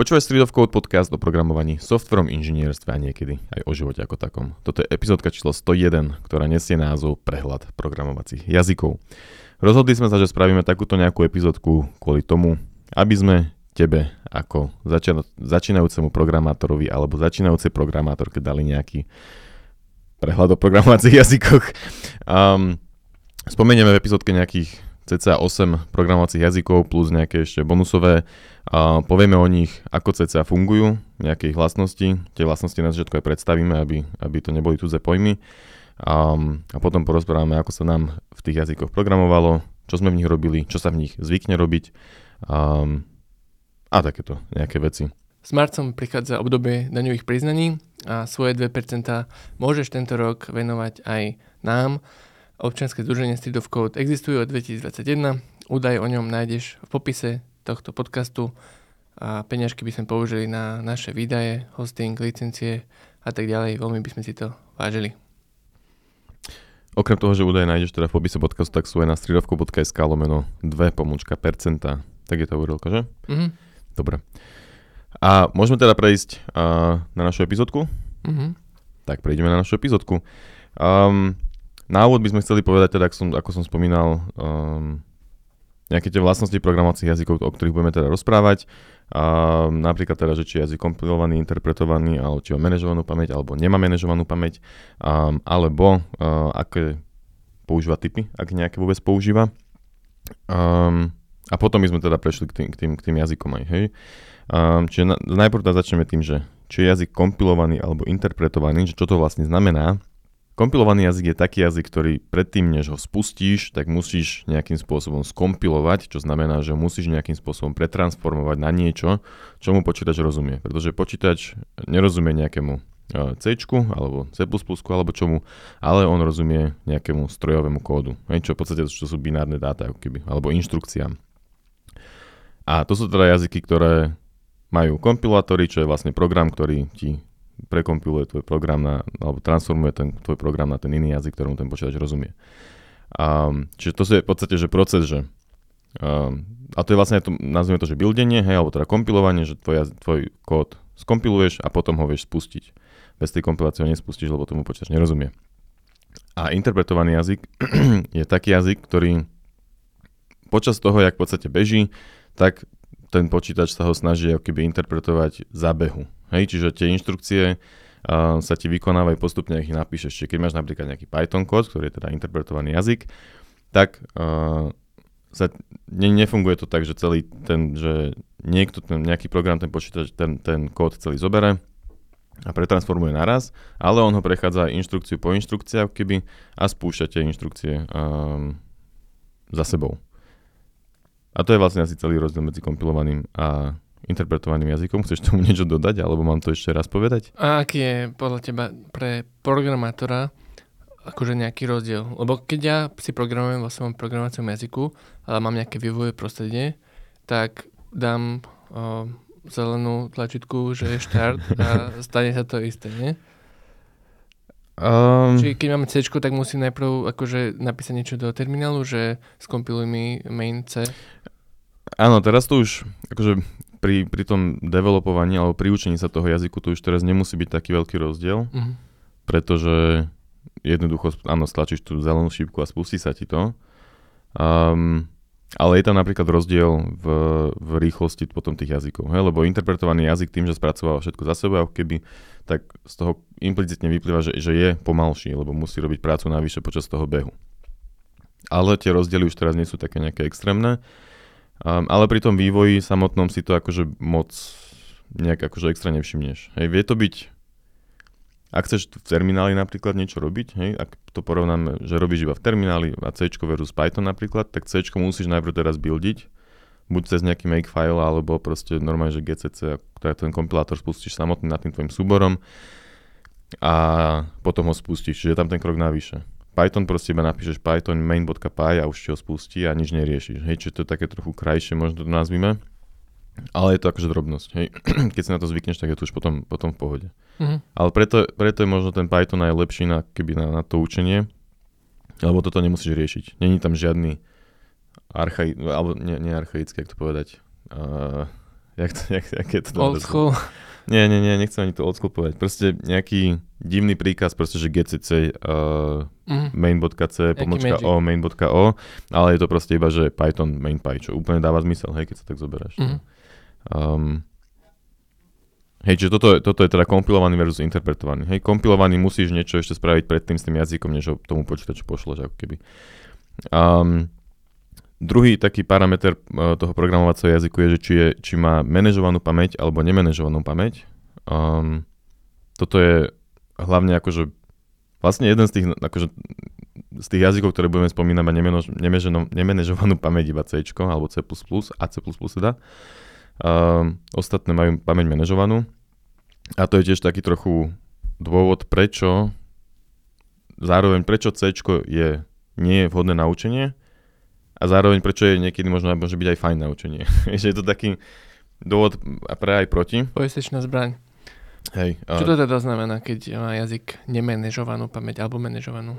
Počúvaj Street of Code podcast o programovaní, softverom inžinierstve a niekedy aj o živote ako takom. Toto je epizódka číslo 101, ktorá nesie názov Prehľad programovacích jazykov. Rozhodli sme sa, že spravíme takúto nejakú epizódku kvôli tomu, aby sme tebe ako začínajúcemu programátorovi alebo začínajúcej programátorke dali nejaký prehľad o programovacích jazykoch. Um, spomenieme v epizódke nejakých cca 8 programovacích jazykov plus nejaké ešte bonusové. A povieme o nich, ako cca fungujú, nejaké ich vlastnosti. Tie vlastnosti na začiatku aj predstavíme, aby, aby to neboli cudzé pojmy. A, a potom porozprávame, ako sa nám v tých jazykoch programovalo, čo sme v nich robili, čo sa v nich zvykne robiť a, a takéto nejaké veci. S marcom prichádza obdobie daňových priznaní a svoje 2% môžeš tento rok venovať aj nám Občianske združenie Street of Code existuje od 2021. Údaj o ňom nájdeš v popise tohto podcastu a peňažky by sme použili na naše výdaje, hosting, licencie a tak ďalej. Veľmi by sme si to vážili. Okrem toho, že údaje nájdeš teda v popise podcastu, tak sú aj na streetovko.sk lomeno 2 pomôčka percenta. Tak je to úrilka, že? Mm-hmm. Dobre. A môžeme teda prejsť uh, na našu epizódku? Mm-hmm. Tak prejdeme na našu epizódku. Um, na úvod by sme chceli povedať, teda, ako som, ako som spomínal, um, nejaké tie vlastnosti programovacích jazykov, o ktorých budeme teda rozprávať. Um, napríklad teda, že či je jazyk kompilovaný, interpretovaný, alebo či má manažovanú pamäť, alebo nemá manažovanú pamäť, um, alebo uh, aké používa typy, ak nejaké vôbec používa. Um, a potom by sme teda prešli k tým, k tým, k tým jazykom aj, hej. Um, čiže na, najprv teda začneme tým, že či je jazyk kompilovaný alebo interpretovaný, že čo to vlastne znamená Kompilovaný jazyk je taký jazyk, ktorý predtým, než ho spustíš, tak musíš nejakým spôsobom skompilovať, čo znamená, že musíš nejakým spôsobom pretransformovať na niečo, čomu počítač rozumie. Pretože počítač nerozumie nejakému e, C alebo C++ alebo čomu, ale on rozumie nejakému strojovému kódu, čo v podstate čo sú binárne dáta, ako keby, alebo inštrukciám. A to sú teda jazyky, ktoré majú kompilátory, čo je vlastne program, ktorý ti prekompiluje tvoj program na, alebo transformuje ten tvoj program na ten iný jazyk, ktorému ten počítač rozumie. A, čiže to je v podstate že proces, že a, a to je vlastne, to, nazvime to, že buildenie, hej, alebo teda kompilovanie, že tvoj, tvoj kód skompiluješ a potom ho vieš spustiť. Bez tej kompilácie ho nespustíš, lebo tomu počítač nerozumie. A interpretovaný jazyk je taký jazyk, ktorý počas toho, jak v podstate beží, tak ten počítač sa ho snaží ako keby interpretovať za behu. Hej, čiže tie inštrukcie uh, sa ti vykonávajú postupne, ak ich napíšeš. Čiže keď máš napríklad nejaký Python kód, ktorý je teda interpretovaný jazyk, tak uh, sa, ne, nefunguje to tak, že celý ten, že niekto, ten, nejaký program, ten počítač, ten, ten kód celý zobere a pretransformuje naraz, ale on ho prechádza inštrukciu po inštrukciách keby a spúšťa tie inštrukcie um, za sebou. A to je vlastne asi celý rozdiel medzi kompilovaným a interpretovaným jazykom. Chceš tomu niečo dodať, alebo mám to ešte raz povedať? A aký je podľa teba pre programátora akože nejaký rozdiel? Lebo keď ja si programujem vo svojom programovacom jazyku, ale mám nejaké vývoje prostredie, tak dám o, zelenú tlačítku, že je štart a stane sa to isté, nie? Um, Čiže keď máme C, tak musím najprv akože napísať niečo do terminálu, že skompiluj mi main C. Áno, teraz to už, akože pri, pri tom developovaní alebo pri učení sa toho jazyku to už teraz nemusí byť taký veľký rozdiel, uh-huh. pretože jednoducho, áno, stlačíš tú zelenú šípku a spustí sa ti to. Um, ale je tam napríklad rozdiel v, v rýchlosti potom tých jazykov, hej? lebo interpretovaný jazyk tým, že spracováva všetko za sebou, ako keby, tak z toho implicitne vyplýva, že, že je pomalší, lebo musí robiť prácu navyše počas toho behu. Ale tie rozdiely už teraz nie sú také nejaké extrémne, um, ale pri tom vývoji samotnom si to akože moc nejak akože extra nevšimneš. Hej, vie to byť ak chceš v termináli napríklad niečo robiť, hej, ak to porovnáme, že robíš iba v termináli a C versus Python napríklad, tak C musíš najprv teraz buildiť, buď cez nejaký makefile, alebo proste normálne, že GCC, teda ten kompilátor spustíš samotný nad tým tvojim súborom a potom ho spustíš, čiže je tam ten krok navyše. Python proste iba napíšeš python main.py a už ti ho spustí a nič neriešiš. Hej, čiže to je také trochu krajšie, možno to nazvime. Ale je to akože drobnosť, hej. Keď si na to zvykneš, tak je to už potom, potom v pohode. Mm-hmm. Ale preto, preto je možno ten Python aj lepší na, keby na, na to učenie, lebo toto nemusíš riešiť. Není tam žiadny archai, alebo nie, nie archaický, jak to povedať, uh, Jak to, jak, jak je to Old school. Nie, nie, nie, nechcem ani to odskupovať. Proste nejaký divný príkaz, proste, že gcc uh, mm. main.c pomočka o main.o, ale je to proste iba, že Python main py, čo úplne dáva zmysel, hej, keď sa tak zoberáš. Mm. Um, Hej, čiže toto, toto je teda kompilovaný versus interpretovaný. Hej, kompilovaný musíš niečo ešte spraviť predtým s tým jazykom, než ho tomu počítaču pošleš, ako keby. Um, druhý taký parameter uh, toho programovacieho jazyku je, že či, je, či má manažovanú pamäť alebo nemenežovanú pamäť. Um, toto je hlavne akože vlastne jeden z tých, akože, z tých jazykov, ktoré budeme spomínať, má nemenežovanú pamäť iba C alebo C++ a C++ teda. Uh, ostatné majú pamäť manažovanú. A to je tiež taký trochu dôvod, prečo zároveň prečo C je, nie je vhodné na učenie a zároveň prečo je niekedy možno môže byť aj fajn na učenie. že je to taký dôvod pre aj proti. Poistečná zbraň. Hej, uh, Čo to teda znamená, keď má jazyk nemenežovanú pamäť alebo manažovanú?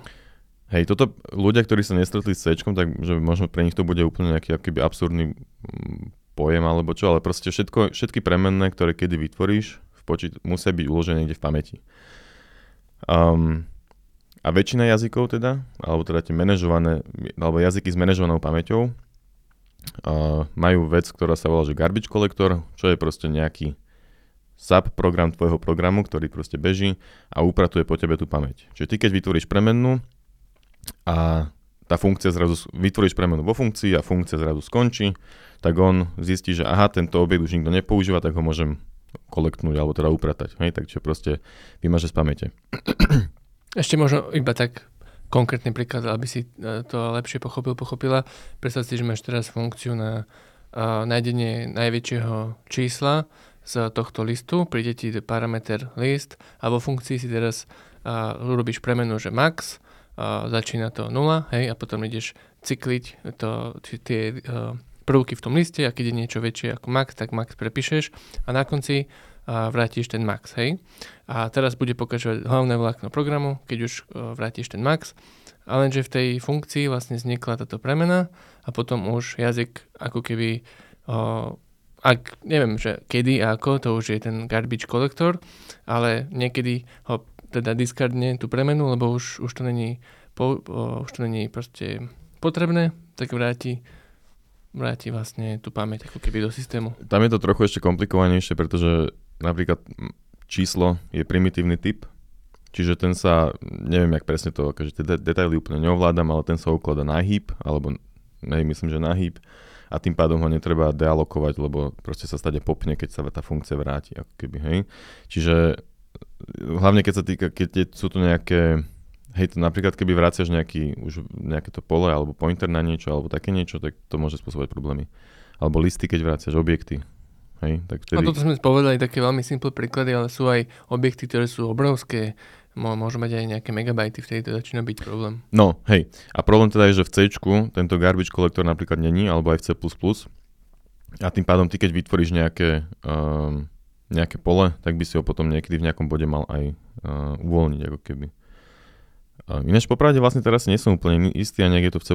Hej, toto ľudia, ktorí sa nestretli s C, tak že možno pre nich to bude úplne nejaký akýby absurdný mm, pojem alebo čo, ale proste všetko, všetky premenné, ktoré kedy vytvoríš, v počít- musia byť uložené niekde v pamäti. Um, a väčšina jazykov teda, alebo teda tie manažované, alebo jazyky s manažovanou pamäťou, uh, majú vec, ktorá sa volá že garbage collector, čo je proste nejaký sub program tvojho programu, ktorý proste beží a upratuje po tebe tú pamäť. Čiže ty keď vytvoríš premennú a tá funkcia zrazu, vytvoríš premenu vo funkcii a funkcia zrazu skončí, tak on zistí, že aha, tento objekt už nikto nepoužíva, tak ho môžem kolektnúť alebo teda upratať. Hej? Takže proste vymaže z pamäte. Ešte možno iba tak konkrétny príklad, aby si e, to lepšie pochopil, pochopila. Predstav si, že máš teraz funkciu na uh, nájdenie najväčšieho čísla z tohto listu, príde ti parameter list a vo funkcii si teraz uh, urobíš premenu, že max, uh, začína to 0, hej, a potom ideš cykliť to, tie uh, prvky v tom liste a keď je niečo väčšie ako max, tak max prepíšeš a na konci vrátiš ten max, hej. A teraz bude pokračovať hlavné vlákno programu, keď už uh, vrátiš ten max. A lenže v tej funkcii vlastne vznikla táto premena a potom už jazyk ako keby, uh, ak neviem, že kedy a ako, to už je ten garbage collector, ale niekedy ho teda discardne tú premenu, lebo už, už to není, po, uh, už to není proste potrebné, tak vráti vráti vlastne tú pamäť ako keby do systému. Tam je to trochu ešte komplikovanejšie, pretože napríklad číslo je primitívny typ, čiže ten sa, neviem jak presne to, akože tie detaily úplne neovládam, ale ten sa ukladá na hýb, alebo nej, myslím, že na hýb a tým pádom ho netreba dealokovať, lebo proste sa stade popne, keď sa tá funkcia vráti, ako keby, hej. Čiže hlavne keď sa týka, keď sú to nejaké Hej, to napríklad keby vraciaš nejaký, už nejaké to pole alebo pointer na niečo alebo také niečo, tak to môže spôsobovať problémy. Alebo listy, keď vraciaš objekty. Hej, tak vtedy... A toto sme povedali také veľmi simple príklady, ale sú aj objekty, ktoré sú obrovské, môžu mať aj nejaké megabajty, vtedy to začína byť problém. No, hej. A problém teda je, že v C tento garbage collector napríklad není, alebo aj v C++. A tým pádom ty, keď vytvoríš nejaké, um, nejaké pole, tak by si ho potom niekedy v nejakom bode mal aj uh, uvoľniť, ako keby. Ináč popravde vlastne teraz nie som úplne istý, ani je to v C++,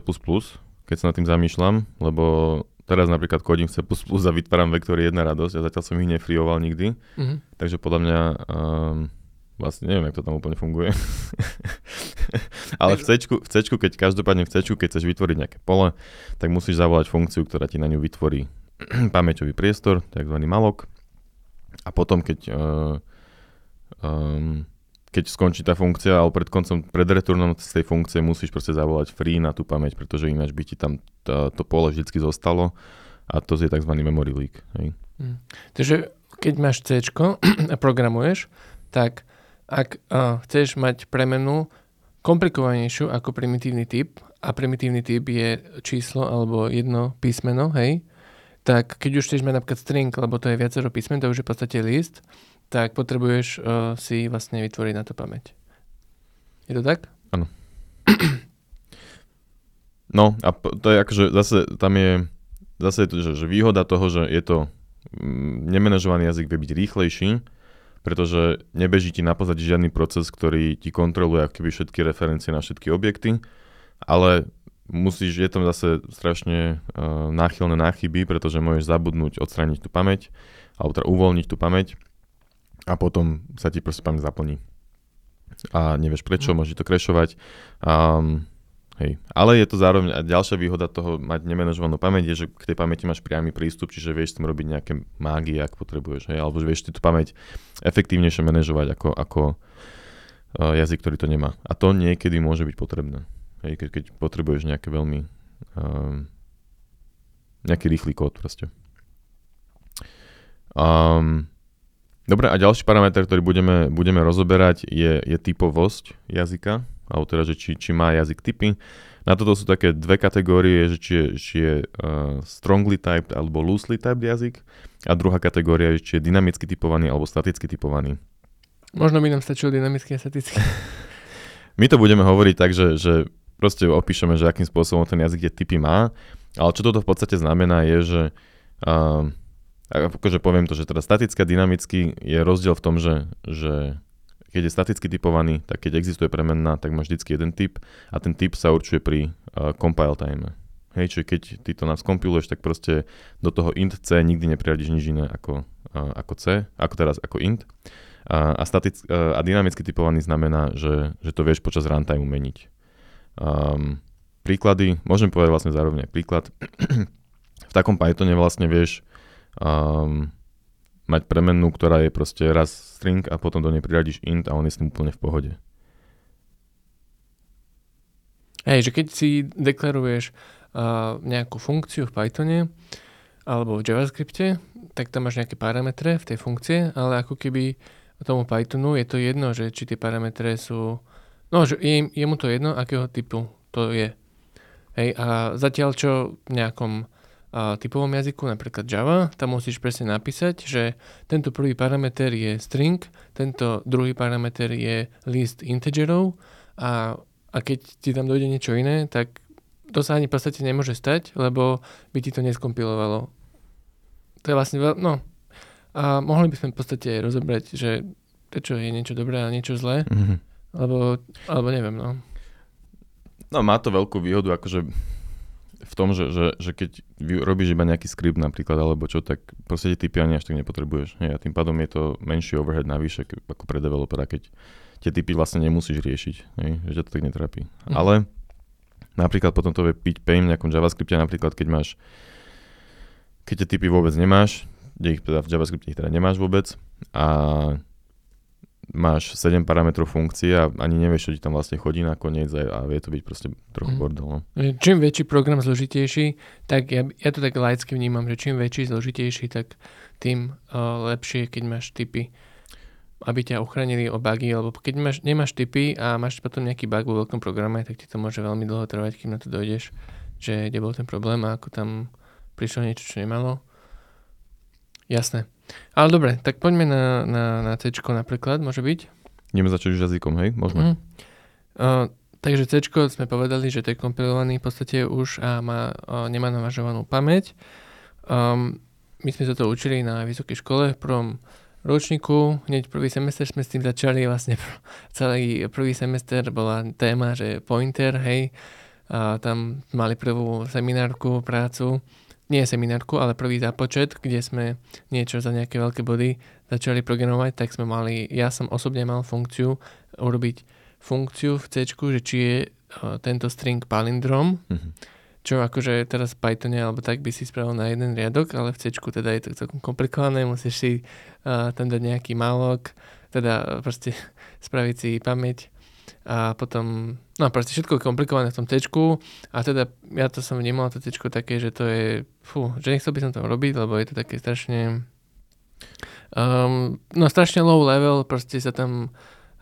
keď sa nad tým zamýšľam, lebo teraz napríklad kodím v C++ a vytváram vektory jedna radosť a zatiaľ som ich nefrioval nikdy, mm-hmm. takže podľa mňa um, vlastne neviem, jak to tam úplne funguje. Ale v C, v C, keď každopádne v C, keď chceš vytvoriť nejaké pole, tak musíš zavolať funkciu, ktorá ti na ňu vytvorí pamäťový priestor, tzv. malok. A potom, keď uh, um, keď skončí tá funkcia, ale pred koncom, pred returnom z tej funkcie musíš proste zavolať free na tú pamäť, pretože ináč by ti tam to, to pole vždy zostalo a to je tzv. memory leak. Hej. Hmm. Takže keď máš C a programuješ, tak ak uh, chceš mať premenu komplikovanejšiu ako primitívny typ, a primitívny typ je číslo alebo jedno písmeno, hej, tak keď už chceš mať napríklad string, lebo to je viacero písmen, to už je v podstate list, tak potrebuješ uh, si vlastne vytvoriť na to pamäť. Je to tak? Áno. No a to je akože zase tam je zase je to, že, že výhoda toho, že je to mm, nemenežovaný jazyk vie byť rýchlejší, pretože nebeží ti na pozadí žiadny proces, ktorý ti kontroluje akoby všetky referencie na všetky objekty, ale musíš, je tam zase strašne uh, náchylné na pretože môžeš zabudnúť, odstrániť tú pamäť, alebo teda uvoľniť tú pamäť a potom sa ti proste pamäť zaplní. A nevieš prečo, mm. môže to krešovať. Um, hej. Ale je to zároveň a ďalšia výhoda toho mať nemenežovanú pamäť je, že k tej pamäti máš priamy prístup, čiže vieš s tým robiť nejaké mágie, ak potrebuješ, hej, alebo vieš tú pamäť efektívnejšie manažovať ako, ako uh, jazyk, ktorý to nemá. A to niekedy môže byť potrebné. Hej, keď, keď potrebuješ nejaké veľmi um, nejaký rýchly kód proste. Um, dobre, a ďalší parameter, ktorý budeme, budeme rozoberať, je, je typovosť jazyka, alebo teda, že či, či má jazyk typy. Na toto sú také dve kategórie, že či je, či je uh, strongly typed alebo loosely typed jazyk a druhá kategória je, či je dynamicky typovaný alebo staticky typovaný. Možno by nám stačilo dynamicky a staticky. My to budeme hovoriť tak, že, že proste opíšeme, že akým spôsobom ten jazyk tie typy má, ale čo toto v podstate znamená je, že uh, akože poviem to, že teda staticky a dynamicky je rozdiel v tom, že, že keď je staticky typovaný, tak keď existuje premenná, tak má vždycky jeden typ a ten typ sa určuje pri uh, compile time. Hej, čiže keď ty to naskompiluješ, tak proste do toho int c nikdy nepriradíš nič iné ako, uh, ako c, ako teraz ako int. A, a, static, uh, a dynamicky typovaný znamená, že, že to vieš počas runtime meniť. Um, príklady, môžem povedať vlastne zároveň príklad. v takom Pythone vlastne vieš um, mať premennú, ktorá je proste raz string a potom do nej priradíš int a on je s tým úplne v pohode. Hej, že keď si deklaruješ uh, nejakú funkciu v Pythone alebo v JavaScripte, tak tam máš nejaké parametre v tej funkcie, ale ako keby tomu Pythonu je to jedno, že či tie parametre sú No, že je, je mu to jedno, akého typu to je. Hej, a zatiaľ čo v nejakom a, typovom jazyku, napríklad Java, tam musíš presne napísať, že tento prvý parameter je string, tento druhý parameter je list integerov a, a keď ti tam dojde niečo iné, tak to sa ani v podstate nemôže stať, lebo by ti to neskompilovalo. To je vlastne veľ... No. A mohli by sme v podstate rozobrať, že prečo je niečo dobré a niečo zlé. Mm-hmm alebo, alebo neviem, no. No má to veľkú výhodu, akože v tom, že, že, že keď robíš iba nejaký skript napríklad, alebo čo, tak proste tie typy ani až tak nepotrebuješ. Hej, a tým pádom je to menší overhead navyše ako pre developera, keď tie typy vlastne nemusíš riešiť, hej, že to tak netrápi. Mhm. Ale napríklad potom to vie piť pain v nejakom JavaScripte, napríklad keď máš, keď tie typy vôbec nemáš, kde ich teda v JavaScripte ich teda nemáš vôbec a máš 7 parametrov funkcie a ani nevieš, čo ti tam vlastne chodí nakoniec a, a vie to byť proste trochu mm. bordel. No. Čím väčší program zložitejší, tak ja, ja to tak laicky vnímam, že čím väčší zložitejší, tak tým uh, lepšie, keď máš typy aby ťa uchránili o bugy, alebo keď máš, nemáš typy a máš potom nejaký bug vo veľkom programe, tak ti to môže veľmi dlho trvať, kým na to dojdeš, že kde bol ten problém a ako tam prišlo niečo, čo nemalo. Jasné. Ale dobre, tak poďme na, na, na C napríklad, môže byť? Ideme začať už jazykom, hej? Môžeme. Mm. Uh, takže C sme povedali, že to je kompilovaný v podstate už a má, uh, nemá navažovanú pamäť. Um, my sme sa to učili na vysokej škole v prvom ročníku, hneď prvý semester sme s tým začali, vlastne celý prvý semester bola téma, že pointer, hej, a tam mali prvú seminárku, prácu nie seminárku, ale prvý zápočet, kde sme niečo za nejaké veľké body začali programovať, tak sme mali, ja som osobne mal funkciu urobiť funkciu v C, že či je uh, tento string palindrom, mm-hmm. čo akože teraz v Pythone alebo tak by si spravil na jeden riadok, ale v C teda je to celkom komplikované, musíš si uh, tam dať nejaký malok, teda proste spraviť si pamäť a potom, no proste všetko je komplikované v tom C a teda ja to som vnímal to C také, že to je, fú, že nechcel by som to robiť, lebo je to také strašne, um, no strašne low level, proste sa tam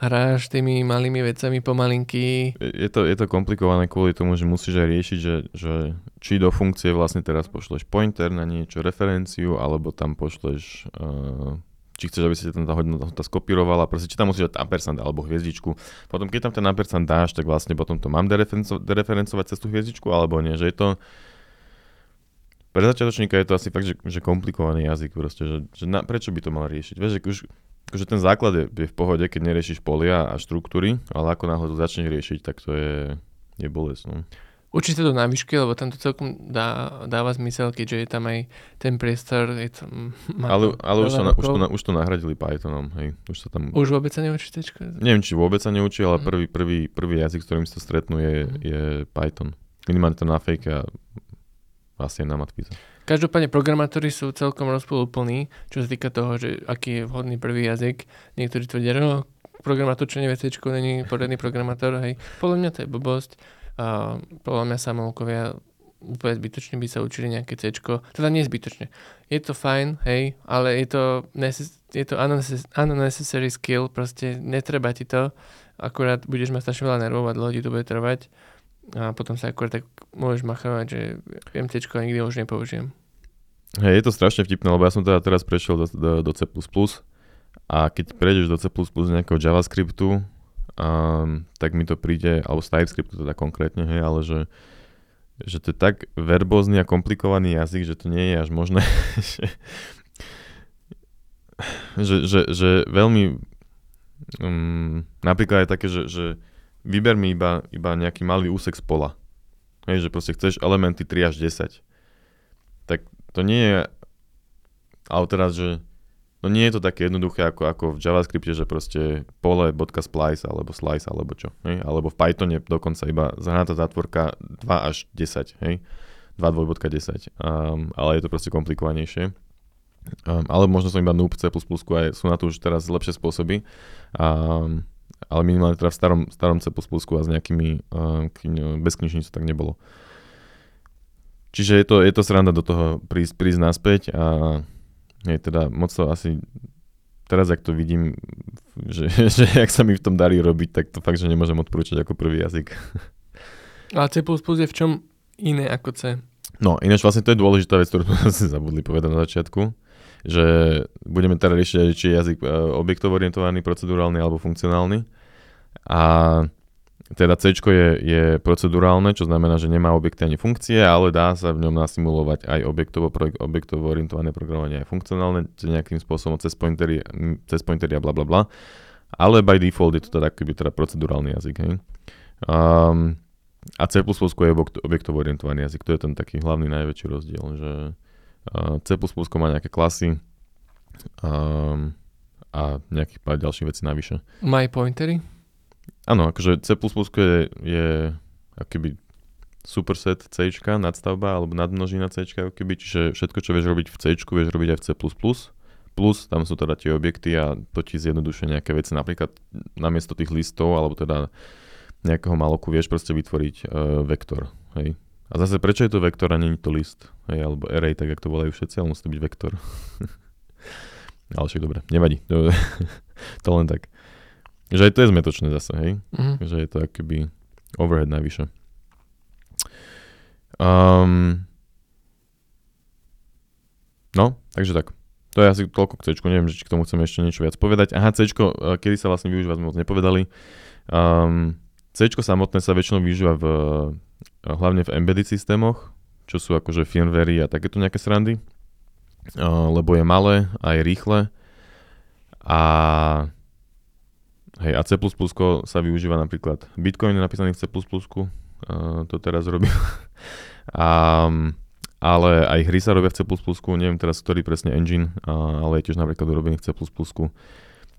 hráš tými malými vecami pomalinky. Je to, je to komplikované kvôli tomu, že musíš aj riešiť, že, že či do funkcie vlastne teraz pošleš pointer na niečo, referenciu, alebo tam pošleš uh, či chceš, aby si tam tá hodnota skopírovala, proste či tam musíš dať ampersand alebo hviezdičku. Potom keď tam ten ampersand dáš, tak vlastne potom to mám dereferenco- dereferencovať cez tú hviezdičku alebo nie, že je to pre začiatočníka je to asi fakt, že, že komplikovaný jazyk proste, že, že na, prečo by to mal riešiť? Vieš, že už, akože ten základ je, je v pohode, keď neriešiš polia a štruktúry, ale ako to začneš riešiť, tak to je, je bolesť. No. Určite to na výške, lebo tam to celkom dá, dáva zmysel, keďže je tam aj ten priestor. Je to, má ale ale už, to, na, už, to, už to nahradili Pythonom, hej. Už, sa tam... už vôbec sa neučí C? Neviem, či vôbec sa neučí, ale mm. prvý, prvý, prvý jazyk, s ktorým sa stretnú, je, mm. je Python. Minimálne to na fake a asi aj na Matvize. Každopádne programátori sú celkom rozpolúplní, čo sa týka toho, že aký je vhodný prvý jazyk. Niektorí tvrdia, no programátor, čo nevie C, není poriadny programátor, hej. Podľa mňa to je blbosť. Podľa mňa samoukovia úplne zbytočne by sa učili nejaké C, teda nie zbytočne. Je to fajn, hej, ale je to, je to unnecessary skill, proste netreba ti to, akurát budeš mať strašne veľa nervov a dlho to bude trvať a potom sa akurát tak môžeš machrovať, že MT nikdy už nepoužijem. Hej, je to strašne vtipné, lebo ja som teda teraz prešiel do, do, do C++ a keď prejdeš do C++ nejakého JavaScriptu, um, tak mi to príde, alebo z TypeScriptu teda konkrétne, hej, ale že, že to je tak verbózny a komplikovaný jazyk, že to nie je až možné, že, že, že, že veľmi um, napríklad je také, že, že vyber mi iba, iba nejaký malý úsek z pola. Hej, že proste chceš elementy 3 až 10. Tak to nie je, ale teraz, že no nie je to také jednoduché ako, ako v JavaScripte, že proste pole.splice alebo slice alebo čo. Hej? Alebo v Pythone dokonca iba zahratá zátvorka 2 až 10. Hej? 2 2.10. Um, ale je to proste komplikovanejšie. Um, ale možno som iba noob C++, aj sú na to už teraz lepšie spôsoby. Um, ale minimálne teda v starom, starom C++ a s nejakými uh, kni- bez tak nebolo. Čiže je to, je to sranda do toho prísť, prísť naspäť a je teda moc to asi teraz, ak to vidím, že, že jak sa mi v tom darí robiť, tak to fakt, že nemôžem odporúčať ako prvý jazyk. A C++ je v čom iné ako C? No, ináč vlastne to je dôležitá vec, ktorú sme zabudli povedať na začiatku že budeme teda riešiť, či je jazyk e, objektov orientovaný, procedurálny alebo funkcionálny. A teda C je, je procedurálne, čo znamená, že nemá objekty ani funkcie, ale dá sa v ňom nasimulovať aj objektovo, objektovo orientované programovanie, aj funkcionálne, nejakým spôsobom cez pointery, cez pointery a bla bla bla. Ale by default je to teda akýby teda procedurálny jazyk. Hej. Um, a C++ je objektovo orientovaný jazyk. To je ten taký hlavný najväčší rozdiel, že C++ má nejaké klasy um, a nejakých pár ďalších vecí navyše. Má aj pointery? Áno, akože C++ je, je akýby superset C, nadstavba alebo nadmnožina C, keby, čiže všetko, čo vieš robiť v C, vieš robiť aj v C++. Plus tam sú teda tie objekty a to ti zjednodušuje nejaké veci. Napríklad namiesto tých listov, alebo teda nejakého maloku vieš proste vytvoriť uh, vektor. Hej. A zase prečo je to vektor a není to list? Hej, alebo array, tak ako to volajú všetci, ale musí to byť vektor. ale však dobre, nevadí. To len tak. Že aj to je zmetočné zase, hej? Mm-hmm. Že je to akoby overhead najvyššie. Um, no, takže tak. To je asi toľko k C, neviem, či k tomu chceme ešte niečo viac povedať. Aha, C, kedy sa vlastne využíva, sme moc nepovedali. Um, C samotné sa väčšinou využíva v hlavne v embedded systémoch, čo sú akože firmwary a takéto nejaké srandy, lebo je malé a je rýchle a hej, a C++ sa využíva napríklad Bitcoin je napísaný v C++, to teraz robím. a, ale aj hry sa robia v C++, neviem teraz, ktorý presne engine, ale je tiež napríklad urobený v C++.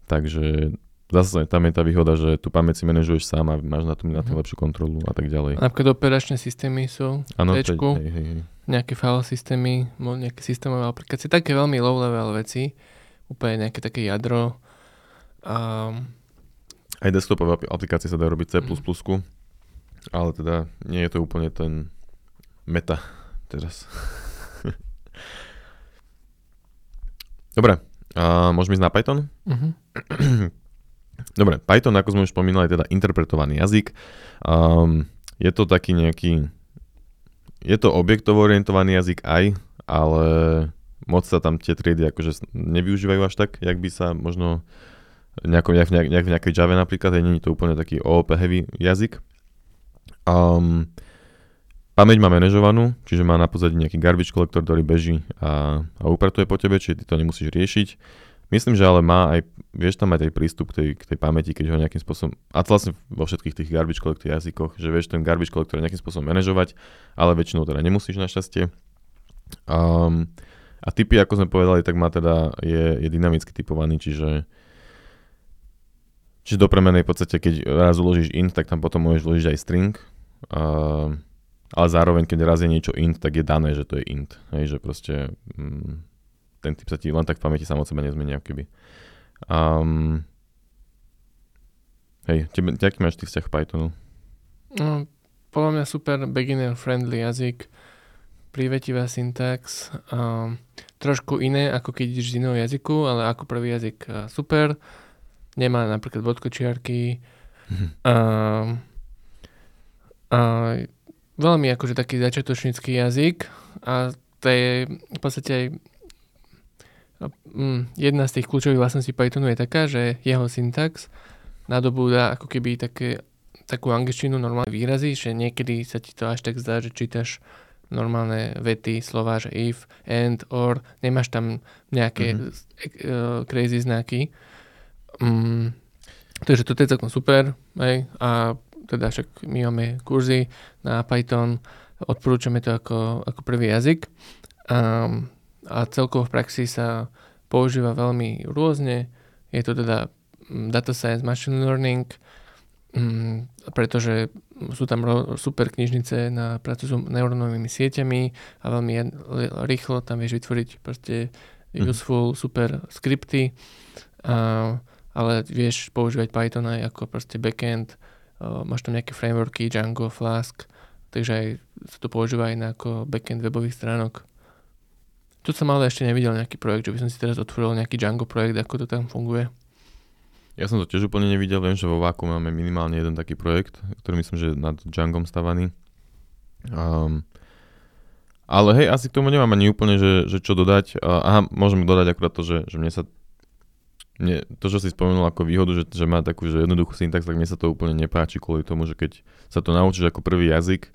Takže zase tam je tá výhoda, že tú pamäť si manažuješ sám a máš na tom, na tom mhm. lepšiu kontrolu a tak ďalej. A napríklad operačné systémy sú ano, v hej, hej, hej. nejaké file systémy, nejaké systémové aplikácie, také veľmi low level veci, úplne nejaké také jadro. Um, aj desktopové aplikácie sa dá robiť C++, mm. ale teda nie je to úplne ten meta teraz. Dobre, uh, môžeme ísť na Python? Uh-huh. Dobre, Python, ako sme už spomínali, je teda interpretovaný jazyk. Um, je to taký nejaký... Je to objektovo orientovaný jazyk aj, ale moc sa tam tie triedy akože nevyužívajú až tak, jak by sa možno nejako, nejak, nejak, nejak v nejakej Java napríklad, aj není to úplne taký OOP heavy jazyk. Um, pamäť má manažovanú, čiže má na pozadí nejaký garbage collector, ktorý beží a, a upratuje po tebe, čiže ty to nemusíš riešiť. Myslím, že ale má aj vieš tam mať aj prístup k tej, k tej pamäti, keď ho nejakým spôsobom, a to vlastne vo všetkých tých garbage collector jazykoch, že vieš ten garbage collector nejakým spôsobom manažovať, ale väčšinou teda nemusíš našťastie. Um, a typy, ako sme povedali, tak má teda, je, je dynamicky typovaný, čiže Čiže do premenej v podstate, keď raz uložíš int, tak tam potom môžeš vložiť aj string. Uh, ale zároveň, keď raz je niečo int, tak je dané, že to je int. Hej, že proste mm, ten typ sa ti len tak v pamäti samo sebe nezmení, keby. Um, hej, tebe, aký máš ty vzťah Pythonu? No, podľa mňa super beginner friendly jazyk, prívetivá syntax, um, trošku iné ako keď ideš z iného jazyku, ale ako prvý jazyk uh, super nemá napríklad bodkočiarky. Mm-hmm. A, a veľmi akože taký začiatočnícky jazyk a to je v podstate aj mm, jedna z tých kľúčových vlastností Pythonu je taká, že jeho syntax nadobúda ako keby také, takú angličtinu normálne výrazy, že niekedy sa ti to až tak zdá, že čítaš normálne vety, slova, že if, and, or, nemáš tam nejaké mm-hmm. crazy znaky. Mm, takže toto je celkom super, hej, a teda však my máme kurzy na Python, odporúčame to ako, ako prvý jazyk a, a celkovo v praxi sa používa veľmi rôzne, je to teda mm, data science, machine learning, mm, pretože sú tam ro- super knižnice na prácu s neurónovými sieťami a veľmi rýchlo tam vieš vytvoriť proste mhm. useful, super skripty. A, ale vieš používať Python aj ako proste backend, uh, máš tam nejaké frameworky, Django, Flask, takže aj sa to používa aj na ako backend webových stránok. Tu som ale ešte nevidel nejaký projekt, že by som si teraz otvoril nejaký Django projekt, ako to tam funguje. Ja som to tiež úplne nevidel, viem, že vo Váku máme minimálne jeden taký projekt, ktorý myslím, že nad Djangom stavaný. Um, ale hej, asi k tomu nemám ani úplne, že, že čo dodať. Aha, môžem dodať akurát to, že, že mne sa mne, to, čo si spomenul ako výhodu, že, že má takú že jednoduchú syntax, tak mne sa to úplne nepáči kvôli tomu, že keď sa to naučíš ako prvý jazyk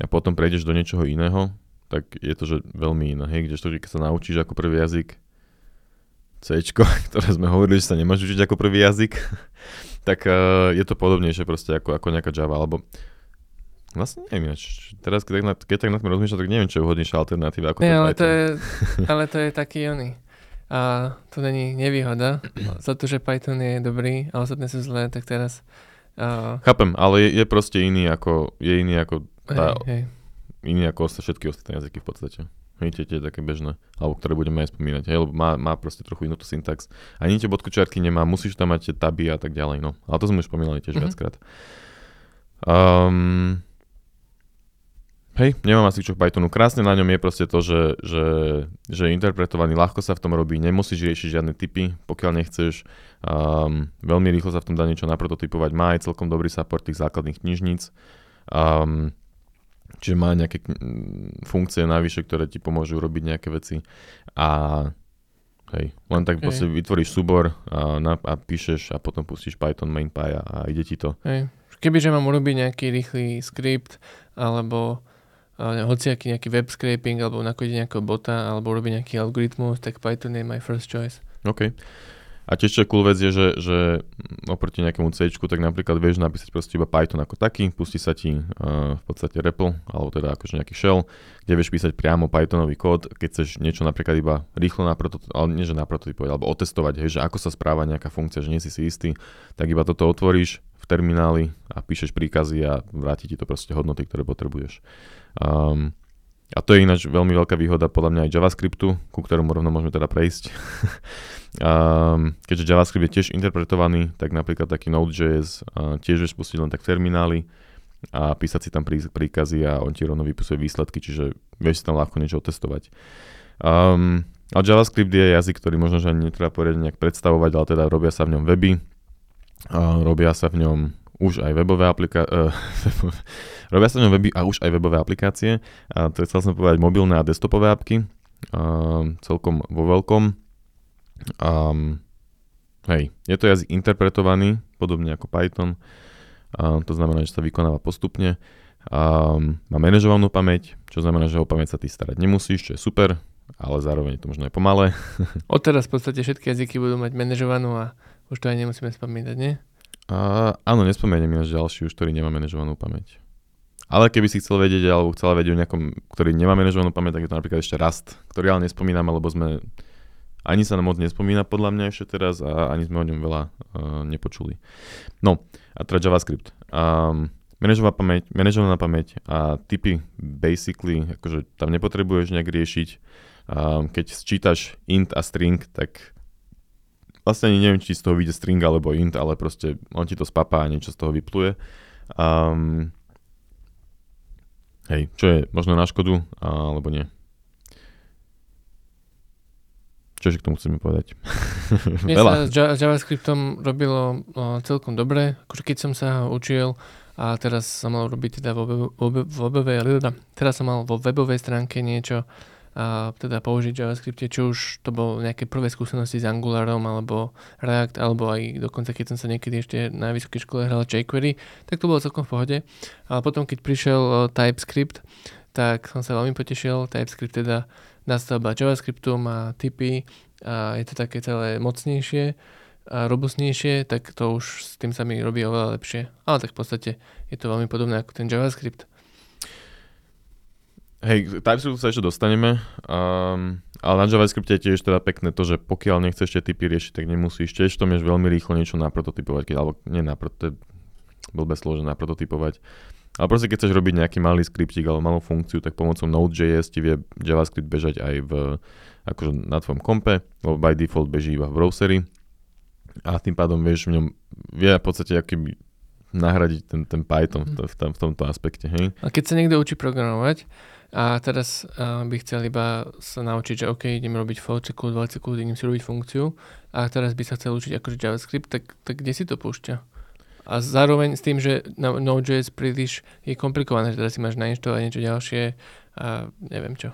a potom prejdeš do niečoho iného, tak je to že veľmi iné. Hej, kdežto, keď sa naučíš ako prvý jazyk C, ktoré sme hovorili, že sa nemáš učiť ako prvý jazyk, tak uh, je to podobnejšie proste ako, ako nejaká Java, alebo Vlastne neviem, teraz keď tak, na, keď tak nad tým rozmýšľam, tak neviem, čo je vhodnejšia alternatíva ako Nie, ale to, je, ale to je taký oný a to není nevýhoda. Za to, že Python je dobrý a ostatné sú zlé, tak teraz... Uh... Chápem, ale je, je proste iný ako, je iný ako tá, hej, hej. iný ako všetky ostatné jazyky v podstate. Tie, tie také bežné, alebo ktoré budeme aj spomínať, hej, lebo má, má proste trochu inú tú syntax. Ani tie bodkočiarky nemá, musíš tam mať tie taby a tak ďalej, no. Ale to sme už spomínali tiež mm-hmm. viackrát. Um, Hej, nemám asi čo k Pythonu. Krásne na ňom je proste to, že, že, že je interpretovaný, ľahko sa v tom robí, nemusíš riešiť žiadne typy, pokiaľ nechceš. Um, veľmi rýchlo sa v tom dá niečo naprototypovať. Má aj celkom dobrý support tých základných knižníc. Um, čiže má nejaké funkcie navyše, ktoré ti pomôžu robiť nejaké veci. A hej, len tak okay. proste vytvoríš súbor a, na, a píšeš a potom pustíš Python main.py a, a ide ti to. Hej. Kebyže mám urobiť nejaký rýchly skript alebo hociaký nejaký web scraping alebo nakodiť nejakého bota alebo urobiť nejaký algoritmus, tak Python je my first choice. OK. A tiež čo cool vec je, že, že oproti nejakému C, tak napríklad vieš napísať proste iba Python ako taký, pustí sa ti uh, v podstate REPL, alebo teda akože nejaký shell, kde vieš písať priamo Pythonový kód, keď chceš niečo napríklad iba rýchlo na prototyp, ale nie že na prototypovať, alebo otestovať, hej, že ako sa správa nejaká funkcia, že nie si si istý, tak iba toto otvoríš v termináli a píšeš príkazy a vráti ti to proste hodnoty, ktoré potrebuješ. Um, a to je ináč veľmi veľká výhoda podľa mňa aj JavaScriptu, ku ktorému rovno môžeme teda prejsť. um, keďže JavaScript je tiež interpretovaný, tak napríklad taký Node.js uh, tiež vieš pustiť len tak v termináli a písať si tam prí, príkazy a on ti rovno vypisuje výsledky, čiže vieš si tam ľahko niečo otestovať. Um, a JavaScript je jazyk, ktorý možno, že ani netreba poriadne nejak predstavovať, ale teda robia sa v ňom weby, uh, robia sa v ňom už aj webové aplikácie, uh, robia sa ňom weby a už aj webové aplikácie. A to chcel som povedať mobilné a desktopové apky, uh, celkom vo veľkom. Um, hej, je to jazyk interpretovaný, podobne ako Python, uh, to znamená, že sa vykonáva postupne. Um, má manažovanú pamäť, čo znamená, že o pamäť sa ty starať nemusíš, čo je super, ale zároveň je to možno aj pomalé. Odteraz v podstate všetky jazyky budú mať manažovanú a Už to aj nemusíme spomínať, nie? A, áno, nespomeniem ináč ďalší už, ktorý nemá manažovanú pamäť. Ale keby si chcel vedieť, alebo chcela vedieť o nejakom, ktorý nemá manažovanú pamäť, tak je to napríklad ešte Rast, ktorý ale nespomínam, lebo sme ani sa nám moc nespomína podľa mňa ešte teraz a ani sme o ňom veľa uh, nepočuli. No, a teda JavaScript. Um, manažovaná pamäť, manažovaná pamäť a typy basically, akože tam nepotrebuješ nejak riešiť. Um, keď sčítaš int a string, tak vlastne ani neviem, či z toho vyjde string alebo int, ale proste on ti to spapá a niečo z toho vypluje. Um, hej, čo je možno na škodu, alebo nie. Čo k tomu chceme povedať? Mne sa s JavaScriptom robilo o, celkom dobre, akože keď som sa ho učil a teraz som mal robiť teda vo, vo, vo, webovej, teraz som mal vo webovej stránke niečo teda použiť JavaScript, či už to bol nejaké prvé skúsenosti s Angularom alebo React, alebo aj dokonca keď som sa niekedy ešte na vysokej škole hral jQuery, tak to bolo celkom v pohode. Ale potom keď prišiel TypeScript, tak som sa veľmi potešil. TypeScript teda nastavba JavaScriptu má typy a je to také celé mocnejšie a robustnejšie, tak to už s tým sa mi robí oveľa lepšie. Ale tak v podstate je to veľmi podobné ako ten JavaScript. Hej, TypeScript sa ešte dostaneme, um, ale na JavaScripte je tiež teda pekné to, že pokiaľ nechceš tie typy riešiť, tak nemusíš. Tiež to vieš veľmi rýchlo niečo naprototypovať, keď, alebo nie naprototypovať, blbé slovo, naprototypovať. Ale proste keď chceš robiť nejaký malý skriptik alebo malú funkciu, tak pomocou Node.js ti vie JavaScript bežať aj v, akože na tvojom kompe, lebo by default beží iba v browseri a tým pádom vieš v ňom, vie v podstate aký nahradiť ten, ten Python v, v, v tomto aspekte. Hej? A keď sa niekto učí programovať a teraz uh, by chcel iba sa naučiť, že OK, idem robiť for cyklus, 2 cyklus, idem si robiť funkciu a teraz by sa chcel učiť akože JavaScript, tak, tak kde si to púšťa? A zároveň s tým, že Node.js príliš je komplikované, že teraz si máš nainštalovať niečo ďalšie a neviem čo.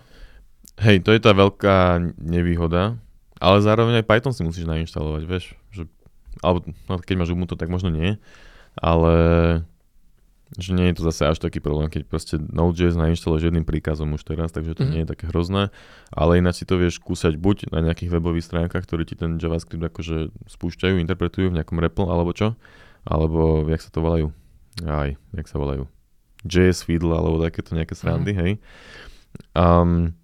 Hej, to je tá veľká nevýhoda, ale zároveň aj Python si musíš nainštalovať, vieš. Že, alebo no, keď máš Ubuntu, tak možno nie, ale že nie je to zase až taký problém, keď proste Node.js nainštaluješ jedným príkazom už teraz, takže to mm-hmm. nie je také hrozné, ale ináč si to vieš skúsať buď na nejakých webových stránkach, ktorí ti ten JavaScript akože spúšťajú, interpretujú v nejakom REPL alebo čo, alebo jak sa to volajú? Aj, jak sa volajú? JS Fiddle alebo takéto nejaké srandy, mm. hej. Um,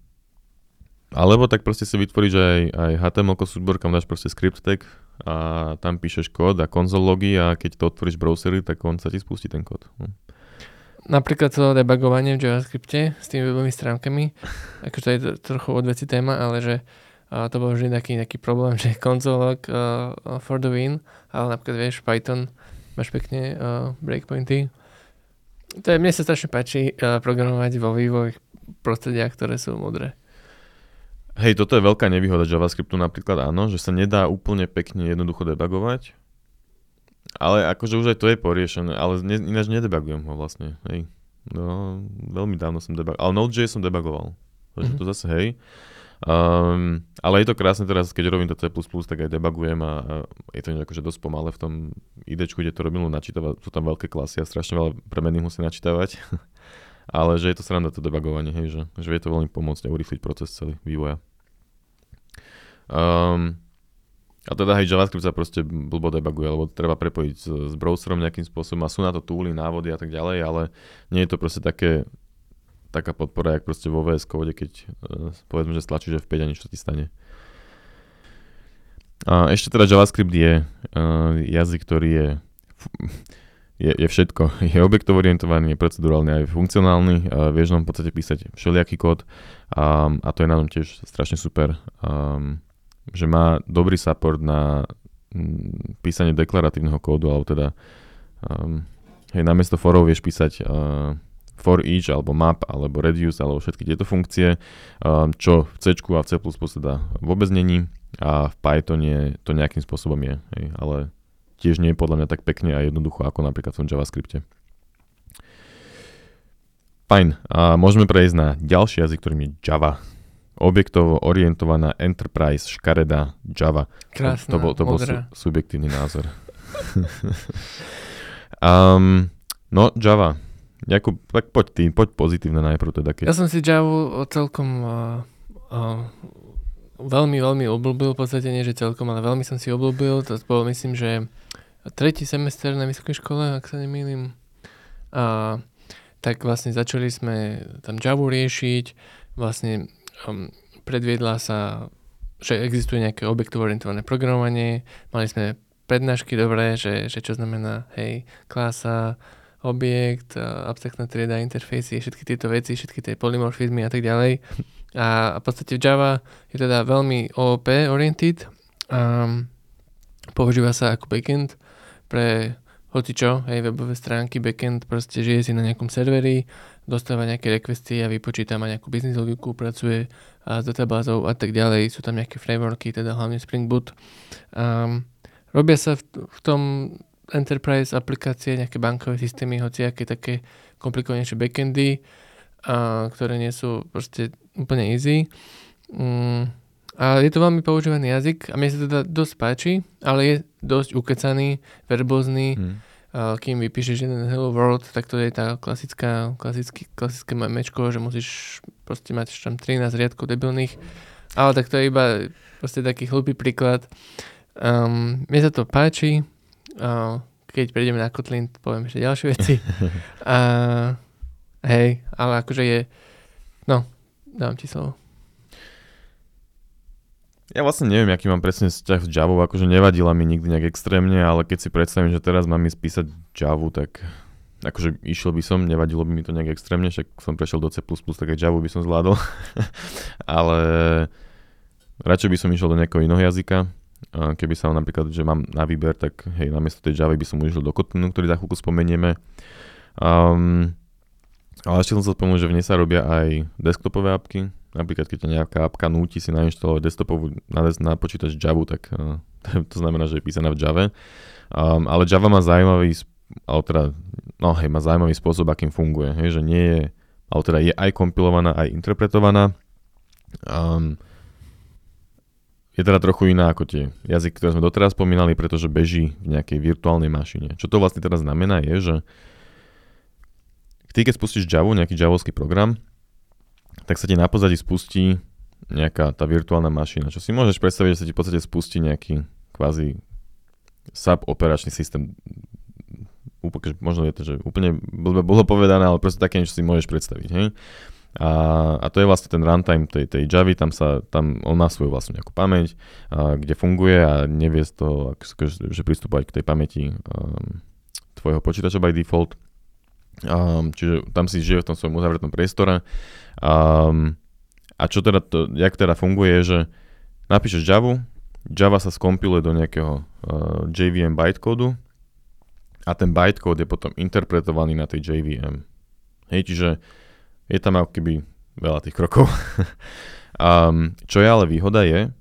alebo tak proste si vytvoríš aj, aj HTML súbor, kam dáš proste script tag a tam píšeš kód a konzol logy a keď to otvoríš browsery, tak on sa ti spustí ten kód. Hm. Napríklad to debugovanie v JavaScripte s tými webovými stránkami, akože to je trochu odveci téma, ale že a to bol vždy taký nejaký problém, že konzolok uh, for the win, ale napríklad vieš, Python máš pekne uh, breakpointy. To je, mne sa strašne páči uh, programovať vo vývojových prostrediach, ktoré sú modré. Hej, toto je veľká nevýhoda JavaScriptu napríklad áno, že sa nedá úplne pekne jednoducho debugovať, ale akože už aj to je poriešené, ale ne, ináč nedebugujem ho vlastne, hej. No, veľmi dávno som debugoval, ale Node.js som debugoval, takže mm-hmm. to zase hej. Um, ale je to krásne teraz, keď robím to C++, tak aj debugujem a, a je to akože dosť pomalé v tom ID, kde to robím, načítava, sú tam veľké klasy a strašne veľa premeny musí načítavať. ale že je to sranda to debugovanie, hej, že, že vie to veľmi pomôcť a urýchliť proces celý vývoja. Um, a teda hej, JavaScript sa proste blbo debuguje, lebo treba prepojiť s, s browserom nejakým spôsobom a sú na to tooly, návody a tak ďalej, ale nie je to proste také taká podpora, jak proste vo VS Code, keď uh, povedzme, že stlačíš F5 a niečo ti stane. A ešte teda JavaScript je uh, jazyk, ktorý je, je, je všetko. Je objektovo orientovaný, je procedurálny aj funkcionálny. Uh, vieš nám v podstate písať všelijaký kód um, a to je na tom tiež strašne super. Um, že má dobrý support na um, písanie deklaratívneho kódu, alebo teda um, hej, namiesto forov vieš písať uh, for each, alebo map, alebo reduce, alebo všetky tieto funkcie, um, čo v C a v C++ teda vôbec není a v Pythone to nejakým spôsobom je, hej, ale tiež nie je podľa mňa tak pekne a jednoducho ako napríklad v tom JavaScripte. Fajn, a môžeme prejsť na ďalší jazyk, ktorým je Java. Objektovo orientovaná enterprise škareda Java. Krásna, to bol, to bol su, subjektívny názor. um, no, Java. Jakub, tak poď ty, poď pozitívne najprv teda. Keď... Ja som si Java celkom uh, uh, veľmi, veľmi obľúbil, v podstate nie, že celkom, ale veľmi som si obľúbil. To bol, myslím, že tretí semester na vysokej škole, ak sa nemýlim. A, tak vlastne začali sme tam Java riešiť, vlastne um, predviedla sa, že existuje nejaké objektovo-orientované programovanie, mali sme prednášky dobré, že, že čo znamená, hej, klasa, objekt, abstraktná trieda, interfejsy, všetky tieto veci, všetky tie polymorfizmy a tak ďalej. A v podstate Java je teda veľmi OOP oriented a používa sa ako backend pre hoci čo, hej, webové stránky, backend, proste žije si na nejakom serveri, dostáva nejaké requesty a vypočíta, má nejakú business logiku, pracuje a s databázou a tak ďalej. Sú tam nejaké frameworky, teda hlavne Spring Boot. Um, robia sa v, v tom enterprise aplikácie, nejaké bankové systémy, hoci aké také komplikovanejšie backendy, a, ktoré nie sú proste úplne easy. Um, a je to veľmi používaný jazyk a mne sa teda dosť páči, ale je dosť ukecaný, verbózny. Hmm. A kým vypíšeš jeden Hello World, tak to je tá klasická, klasický, klasické memečko, že musíš proste mať tam 13 riadkov debilných. Ale tak to je iba proste taký hlupý príklad. Um, mne sa to páči. Uh, keď prejdeme na Kotlin, poviem ešte ďalšie veci. A, hej, ale akože je... No, dám ti slovo. Ja vlastne neviem, aký mám presne vzťah s Javou, akože nevadila mi nikdy nejak extrémne, ale keď si predstavím, že teraz mám ísť písať Javu, tak akože išiel by som, nevadilo by mi to nejak extrémne, však som prešiel do C++, tak aj Javu by som zvládol. ale radšej by som išiel do nejakého iného jazyka. Keby sa napríklad, že mám na výber, tak hej, namiesto tej Javy by som išiel do Kotlinu, ktorý za chvíľku spomenieme. Um, ale ešte som sa spomenul, že v nej sa robia aj desktopové apky, Napríklad, keď nejaká apka núti si nainštalovať desktopovú na, na počítač Java, tak uh, to znamená, že je písaná v Java. Um, ale Java má zaujímavý, ale teda, no hej, má zaujímavý spôsob, akým funguje. Hej, že nie je, ale teda je aj kompilovaná, aj interpretovaná. Um, je teda trochu iná ako tie jazyky, ktoré sme doteraz spomínali, pretože beží v nejakej virtuálnej mašine. Čo to vlastne teda znamená je, že ty keď spustíš Java, nejaký javovský program, tak sa ti na pozadí spustí nejaká tá virtuálna mašina, čo si môžeš predstaviť, že sa ti v podstate spustí nejaký kvázi sub operačný systém. Úplne, možno je to, že úplne bolo povedané, ale proste také niečo si môžeš predstaviť. Hej? A, a to je vlastne ten runtime tej, tej Javy, tam, sa, tam on má svoju vlastnú nejakú pamäť, a, kde funguje a nevie z toho, že, že pristupovať k tej pamäti um, tvojho počítača by default. Um, čiže tam si žije v tom svojom uzavretom priestore Um, a čo teda to, jak teda funguje, je, že napíšeš Java, Java sa skompiluje do nejakého uh, JVM bytecode a ten bytecode je potom interpretovaný na tej JVM. Hej, čiže je tam ako keby veľa tých krokov. um, čo je ale výhoda je,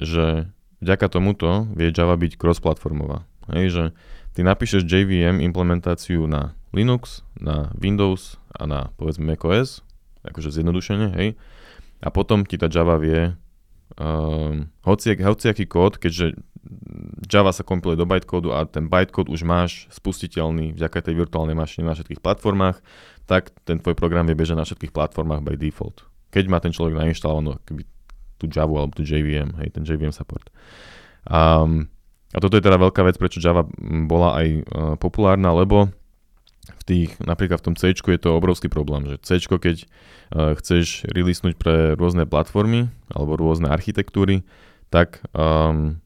že vďaka tomuto vie Java byť cross-platformová. Hej, že ty napíšeš JVM implementáciu na Linux, na Windows a na povedzme macOS akože zjednodušene, hej. A potom ti tá Java vie um, hociak, hociaký kód, keďže Java sa kompiluje do bytecode a ten bytecode už máš spustiteľný vďaka tej virtuálnej mašine na všetkých platformách, tak ten tvoj program vie bežať na všetkých platformách by default. Keď má ten človek nainštalovanú keby tú Java alebo tú JVM, hej, ten JVM support. Um, a toto je teda veľká vec, prečo Java bola aj uh, populárna, lebo v tých, napríklad v tom C je to obrovský problém, že C, keď uh, chceš releasenúť pre rôzne platformy alebo rôzne architektúry, tak um,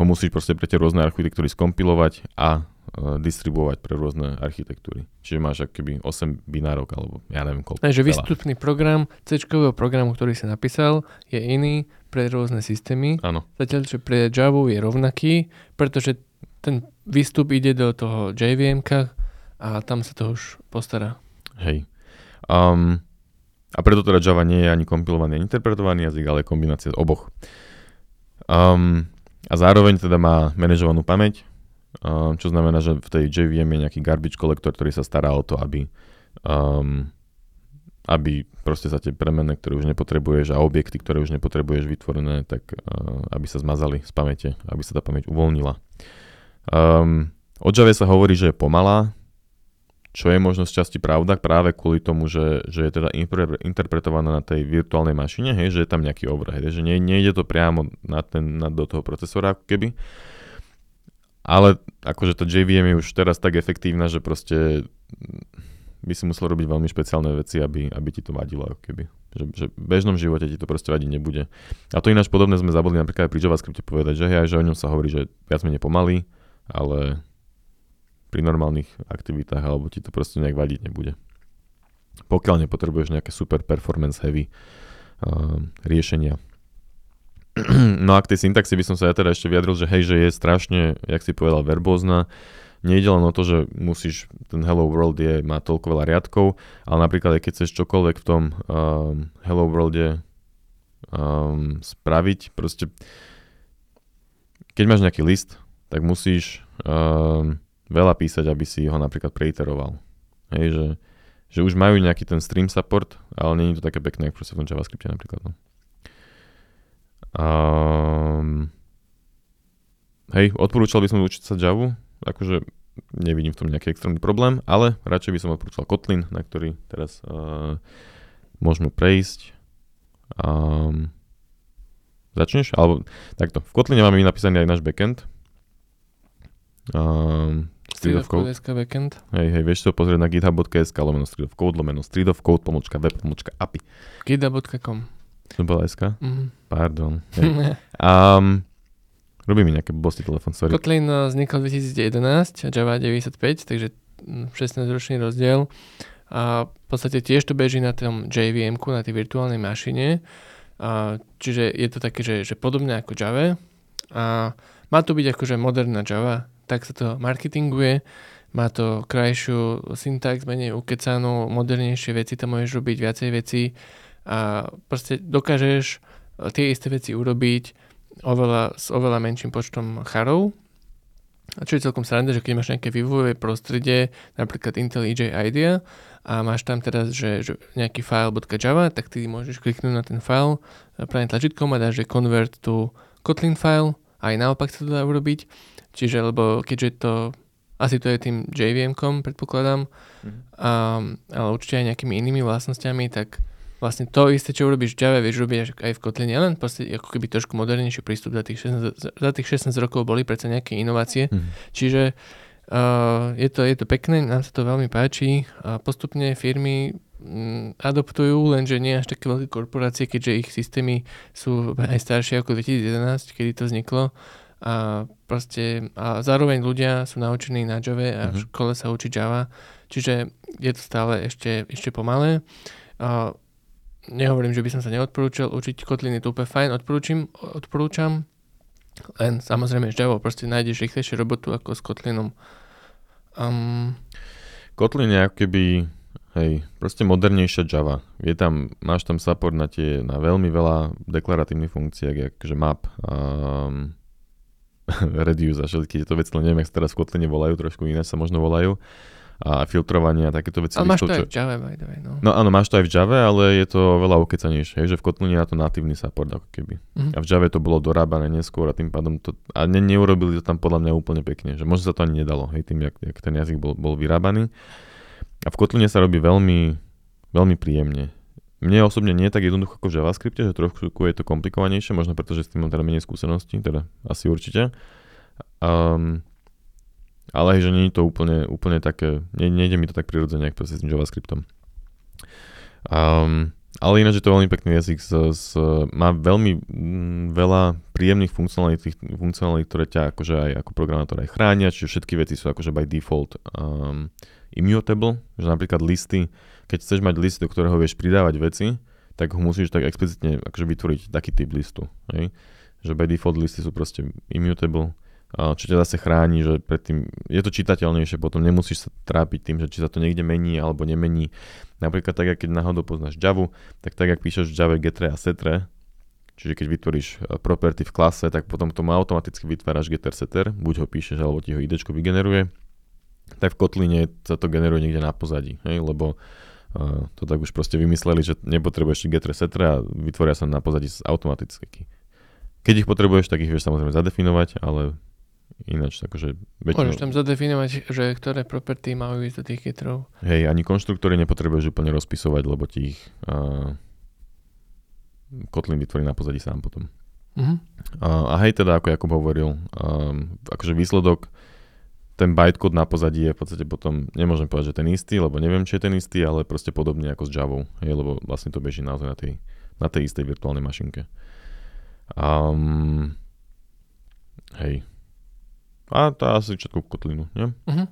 ho musíš proste pre tie rôzne architektúry skompilovať a uh, distribuovať pre rôzne architektúry. Čiže máš keby 8 binárok alebo ja neviem koľko. Takže výstupný program C programu, ktorý si napísal, je iný pre rôzne systémy. Áno. Zatiaľ, že pre Java je rovnaký, pretože ten výstup ide do toho JVM a tam sa to už postará. Hej. Um, a preto teda Java nie je ani kompilovaný, ani interpretovaný jazyk, ale kombinácia oboch. Um, a zároveň teda má manažovanú pamäť, um, čo znamená, že v tej JVM je nejaký garbage collector, ktorý sa stará o to, aby, um, aby proste sa tie premene, ktoré už nepotrebuješ a objekty, ktoré už nepotrebuješ vytvorené, tak uh, aby sa zmazali z pamäte, aby sa tá pamäť uvoľnila. Um, o Java sa hovorí, že je pomalá, čo je možno z časti pravda práve kvôli tomu, že, že je teda interpretovaná na tej virtuálnej mašine, hej, že je tam nejaký overhead, že nie, nejde to priamo na ten, na, do toho procesora ako keby. Ale akože to JVM je už teraz tak efektívna, že proste by si musel robiť veľmi špeciálne veci, aby, aby ti to vadilo ako keby. Že, že v bežnom živote ti to proste vadiť nebude. A to ináč podobné sme zabudli napríklad aj pri JavaScripte povedať, že hej, že o ňom sa hovorí, že viac menej pomalý, ale pri normálnych aktivitách, alebo ti to proste nejak vadiť nebude. Pokiaľ nepotrebuješ nejaké super performance heavy uh, riešenia. no a k tej syntaxi by som sa ja teda ešte vyjadril, že hej, že je strašne, jak si povedal, verbózna. Nejde len o to, že musíš, ten Hello World je, má toľko veľa riadkov, ale napríklad aj keď chceš čokoľvek v tom um, Hello Worlde um, spraviť, proste keď máš nejaký list, tak musíš um, veľa písať, aby si ho napríklad preiteroval. Hej, že, že už majú nejaký ten stream support, ale je to také pekné, ako v tom JavaScripte napríklad. No. Um, hej, odporúčal by som učiť sa Java, akože nevidím v tom nejaký extrémny problém, ale radšej by som odporúčal Kotlin, na ktorý teraz uh, môžeme prejsť. Um, začneš? Alebo takto, v Kotline máme napísaný aj náš backend. Um, Street of Code. backend. Hej, hej, vieš to pozrieť na github.sk lomeno Street of Code, lomeno Street of Code, pomočka web, pomočka API. github.com. To bola SK? Mm-hmm. Pardon. um, robí mi nejaké bosti telefón, sorry. Kotlin eh, vznikol 2011, Java 95, takže 16-ročný hm, rozdiel. A v podstate tiež to beží na tom JVM, na tej virtuálnej mašine. A, čiže je to také, že, že podobné ako Java. A má to byť akože moderná Java, tak sa to marketinguje, má to krajšiu syntax, menej ukecanú, modernejšie veci tam môžeš robiť, viacej veci. A proste dokážeš e, tie isté veci urobiť oveľa, s oveľa menším počtom charov. A čo je celkom sranda, že keď máš nejaké vývojové prostredie, napríklad IntelliJ IDEA, a máš tam teraz, že, že nejaký file.java, tak ty môžeš kliknúť na ten file pravým tlačítkom a dáš, že convert to Kotlin file, aj naopak sa to dá urobiť Čiže, lebo keďže to, asi to je tým JVM-kom, predpokladám, mm-hmm. um, ale určite aj nejakými inými vlastnosťami, tak vlastne to isté, čo urobíš v Java, vieš robiť aj v Kotline, len proste ako keby trošku modernejší prístup za tých 16, za tých 16 rokov boli predsa nejaké inovácie, mm-hmm. čiže uh, je, to, je to pekné, nám sa to veľmi páči a postupne firmy mm, adoptujú, lenže nie až také veľké korporácie, keďže ich systémy sú aj staršie ako 2011, kedy to vzniklo a proste a zároveň ľudia sú naučení na Java a v mhm. škole sa učí Java, čiže je to stále ešte, ešte pomalé. A nehovorím, že by som sa neodporúčal učiť Kotlin je to úplne fajn, odporúčam, odporúčam, len samozrejme s Java proste nájdeš rýchlejšie robotu ako s Kotlinom. Um, Kotlin je ako keby Hej, proste modernejšia Java. Je tam, máš tam support na tie, na veľmi veľa deklaratívnych funkcií, akože map, um, reduce a všetky tieto veci, neviem, ak sa teraz v Kotline volajú, trošku iné sa možno volajú a filtrovanie a takéto veci. Ale máš to aj v Java, by the way, no. No áno, máš to aj v Java, ale je to veľa ukecanejšie, že v Kotline je na to natívny support ako keby. Mm-hmm. A v Java to bolo dorábané neskôr a tým pádom to, a ne, neurobili to tam podľa mňa úplne pekne, že možno sa to ani nedalo, hej, tým, jak, jak ten jazyk bol, bol vyrábaný. A v Kotline sa robí veľmi, veľmi príjemne. Mne osobne nie je tak jednoducho ako v JavaScripte, že trošku je to komplikovanejšie, možno preto, že s tým mám teda menej skúseností, teda asi určite. Um, ale že nie je to úplne, úplne také, nie, nejde mi to tak prirodzene, ako s tým JavaScriptom. Um, ale ináč je to veľmi pekný jazyk, s, s, má veľmi m, mm, veľa príjemných funkcionalít, funkcionalít, ktoré ťa akože aj ako programátor aj chránia, čiže všetky veci sú akože by default um, immutable, že napríklad listy, keď chceš mať list, do ktorého vieš pridávať veci, tak ho musíš tak explicitne akože vytvoriť taký typ listu. Hej? Že by default listy sú proste immutable, čo ťa zase chráni, že predtým je to čitateľnejšie, potom nemusíš sa trápiť tým, že či sa to niekde mení alebo nemení. Napríklad tak, keď náhodou poznáš Java, tak tak, ak píšeš v Java getre a setre, čiže keď vytvoríš e, property v klase, tak potom tomu automaticky vytváraš getter setter, buď ho píšeš, alebo ti ho idečko vygeneruje, tak v Kotline sa to generuje niekde na pozadí, hej, lebo uh, to tak už proste vymysleli, že nepotrebuješ getter setter a vytvoria sa na pozadí automaticky. Keď ich potrebuješ, tak ich vieš samozrejme zadefinovať, ale ináč. Takže väčšinou... Môžeš tam zadefinovať, že ktoré property majú ísť do tých getrov. Hej, ani konštruktory nepotrebuješ úplne rozpisovať, lebo ti ich uh, Kotlin vytvorí na pozadí sám potom. Uh-huh. Uh, a hej, teda, ako Jakub hovoril, um, akože výsledok, ten bytecode na pozadí je v podstate potom, nemôžem povedať, že ten istý, lebo neviem, či je ten istý, ale proste podobne ako s Javou, hej, lebo vlastne to beží naozaj na tej, na tej istej virtuálnej mašinke. Um, hej. A to asi všetko Kotlinu, nie? Uh-huh.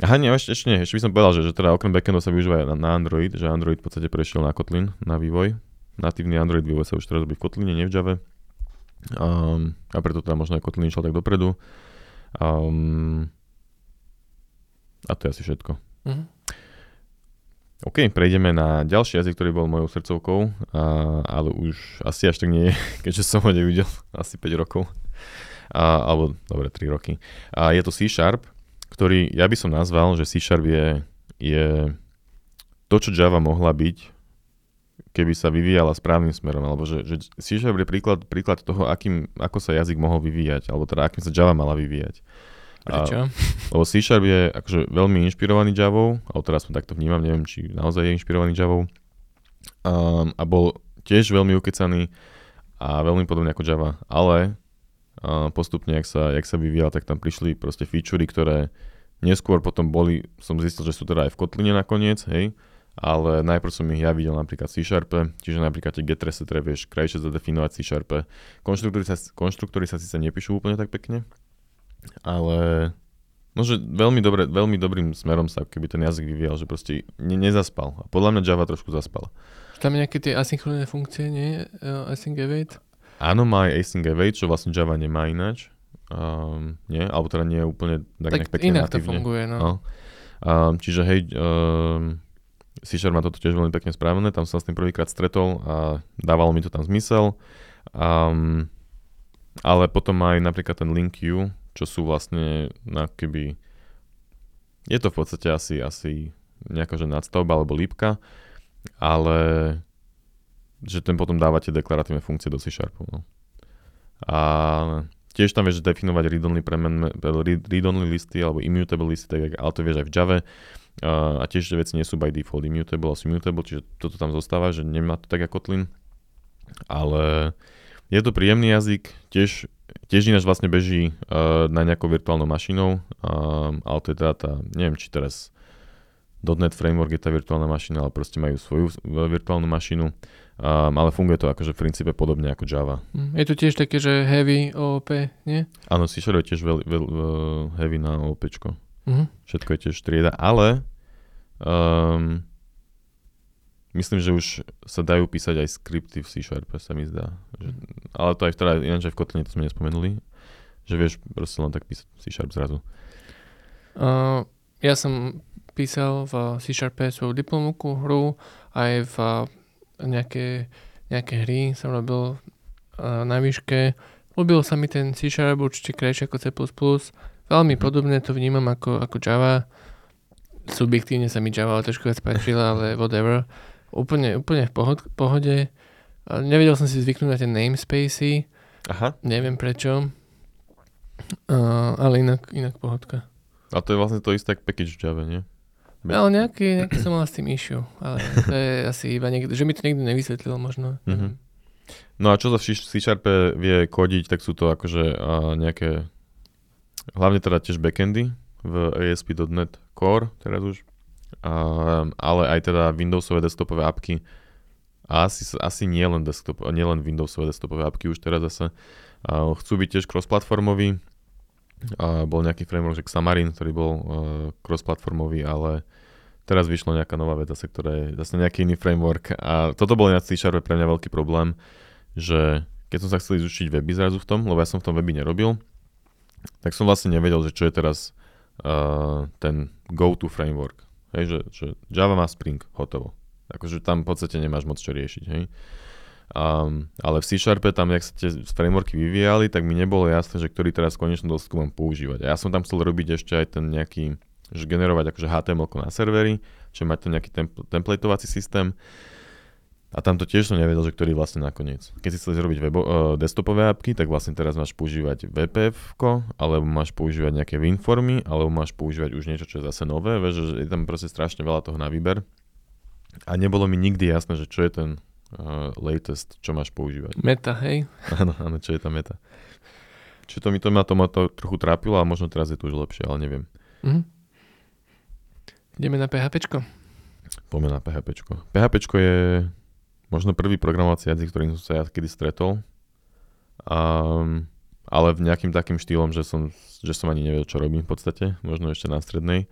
Aha, nie, ešte, ešte nie, ešte by som povedal, že, že teda okrem backendu sa využíva na, na Android, že Android v podstate prešiel na Kotlin, na vývoj. Natívny Android vývoj sa už teraz robí v Kotline, nie v Java. Um, a preto teda možno aj Kotlin išiel tak dopredu. Um, a to je asi všetko. Uh-huh. OK, prejdeme na ďalší jazyk, ktorý bol mojou srdcovkou, a, ale už asi až tak nie je, keďže som ho nevidel asi 5 rokov. A, alebo, dobre, 3 roky. A je to C Sharp, ktorý ja by som nazval, že C Sharp je, je to, čo Java mohla byť keby sa vyvíjala správnym smerom, alebo že, že C Sharp je príklad, príklad toho, akým, ako sa jazyk mohol vyvíjať, alebo teda akým sa Java mala vyvíjať. Prečo? A, lebo C Sharp je akože veľmi inšpirovaný Javou, alebo teraz som takto vnímam, neviem, či naozaj je inšpirovaný Javou. Um, a bol tiež veľmi ukecaný a veľmi podobný ako Java, ale uh, postupne, jak sa, jak sa vyvíjal, tak tam prišli proste featurey, ktoré neskôr potom boli, som zistil, že sú teda aj v Kotline nakoniec, hej, ale najprv som ich ja videl napríklad C Sharpe, čiže napríklad tie get resetre vieš krajšie zadefinovať C Sharpe. Konštruktory sa, konštruktory sa síce nepíšu úplne tak pekne, ale no, že veľmi, dobre, veľmi dobrým smerom sa keby ten jazyk vyvíjal, že proste ne, nezaspal. A podľa mňa Java trošku zaspal. Tam nejaké tie asynchronné funkcie, nie? Uh, async await? Áno, má aj async await, čo vlastne Java nemá ináč. Um, nie? Alebo teda nie je úplne tak, tak pekne inak natívne. to funguje, no. no. Um, čiže hej, um, C Sharp má toto tiež veľmi pekne spravené, tam som s tým prvýkrát stretol a dávalo mi to tam zmysel. Um, ale potom aj napríklad ten link U, čo sú vlastne na keby... Je to v podstate asi, asi nejaká že nadstavba alebo lípka, ale že ten potom dávate deklaratívne funkcie do C Sharpu. No. A tiež tam vieš definovať read-only, premen, read-only listy alebo immutable listy, tak, ale to vieš aj v Java a tiež tie veci nie sú by default immutable, asi mutable, čiže toto tam zostáva, že nemá to tak ako Kotlin. Ale je to príjemný jazyk, tiež, tiež ináč vlastne beží uh, na nejakou virtuálnou mašinou, uh, ale to je teda tá, neviem či teraz .NET Framework je tá virtuálna mašina, ale proste majú svoju virtuálnu mašinu, um, ale funguje to akože v princípe podobne ako Java. Hm, je to tiež také, že heavy OOP, nie? Áno, C je tiež veľ, veľ, uh, heavy na OOPčko. Uh-huh. Všetko je tiež trieda, ale Um, myslím, že už sa dajú písať aj skripty v C Sharpe, sa mi zdá. Že, ale to aj teda, ináč aj v Kotline to sme nespomenuli, že vieš proste len tak písať C Sharp zrazu. Uh, ja som písal v C Sharpe svoju diplomovku hru, aj v nejaké, nejaké hry som robil uh, na výške. Ľúbil sa mi ten C Sharp určite krajšie ako C++. Veľmi podobne to vnímam ako, ako Java subjektívne sa mi Java trošku viac páčila, ale whatever. Úplne, úplne v pohod, pohode. Nevedel som si zvyknúť na tie namespacey. Aha. Neviem prečo. Uh, ale inak, inak pohodka. A to je vlastne to isté ako package Java, nie? Bez... Ale nejaký, nejaký som mal s tým issue, ale to je asi iba niekto, že mi to niekto nevysvetlil možno. Mm-hmm. No a čo sa v C Sharpe vie kodiť, tak sú to akože uh, nejaké, hlavne teda tiež backendy v ASP.NET Core teraz už, uh, ale aj teda Windowsové desktopové apky a asi, asi nie len, desktop, nie len Windowsové desktopové apky už teraz zase uh, chcú byť tiež cross-platformový. Bol nejaký framework, že Xamarin, ktorý bol uh, cross-platformový, ale teraz vyšla nejaká nová vec zase, ktorá je zase nejaký iný framework a toto bol na C pre mňa veľký problém, že keď som sa chcel izučiť weby zrazu v tom, lebo ja som v tom weby nerobil, tak som vlastne nevedel, že čo je teraz uh, ten go-to framework. Hej, že, že Java má Spring, hotovo. Akože tam v podstate nemáš moc čo riešiť, hej. Um, ale v C Sharpe tam, jak sa tie frameworky vyvíjali, tak mi nebolo jasné, že ktorý teraz konečne dosť mám používať. A ja som tam chcel robiť ešte aj ten nejaký, že generovať akože HTML na servery, že mať ten nejaký templ- templatovací systém. A tam to tiež som nevedel, že ktorý vlastne nakoniec. Keď si chcel robiť webo, uh, desktopové apky, tak vlastne teraz máš používať VPF, alebo máš používať nejaké WinFormy, alebo máš používať už niečo, čo je zase nové. Vieš, že je tam proste strašne veľa toho na výber. A nebolo mi nikdy jasné, že čo je ten uh, latest, čo máš používať. Meta, hej? Áno, áno, čo je tá meta. Čiže to mi to, ma to, ma to trochu trápilo a možno teraz je to už lepšie, ale neviem. Mhm. Ideme na PHP. Poďme na PHP. PHP je možno prvý programovací jazyk, ktorým som sa ja kedy stretol. Um, ale v nejakým takým štýlom, že som, že som ani nevedel, čo robím v podstate, možno ešte na strednej.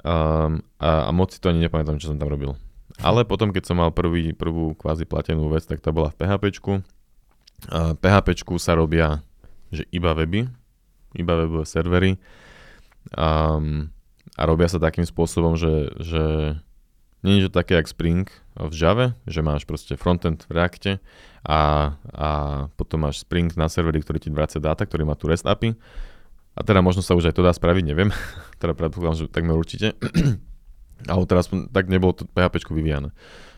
Um, a, a moc si to ani nepamätám, čo som tam robil. Ale potom, keď som mal prvý, prvú kvázi platenú vec, tak to bola v PHP. PHP sa robia že iba weby, iba webové servery. Um, a robia sa takým spôsobom, že, že nie je to také jak Spring v Java, že máš proste frontend v Reacte a, a potom máš Spring na serveri, ktorý ti vracia dáta, ktorý má tu REST API. A teda možno sa už aj to dá spraviť, neviem. teda predpokladám, že takmer určite. Ale teraz tak nebolo to PHP vyvíjane.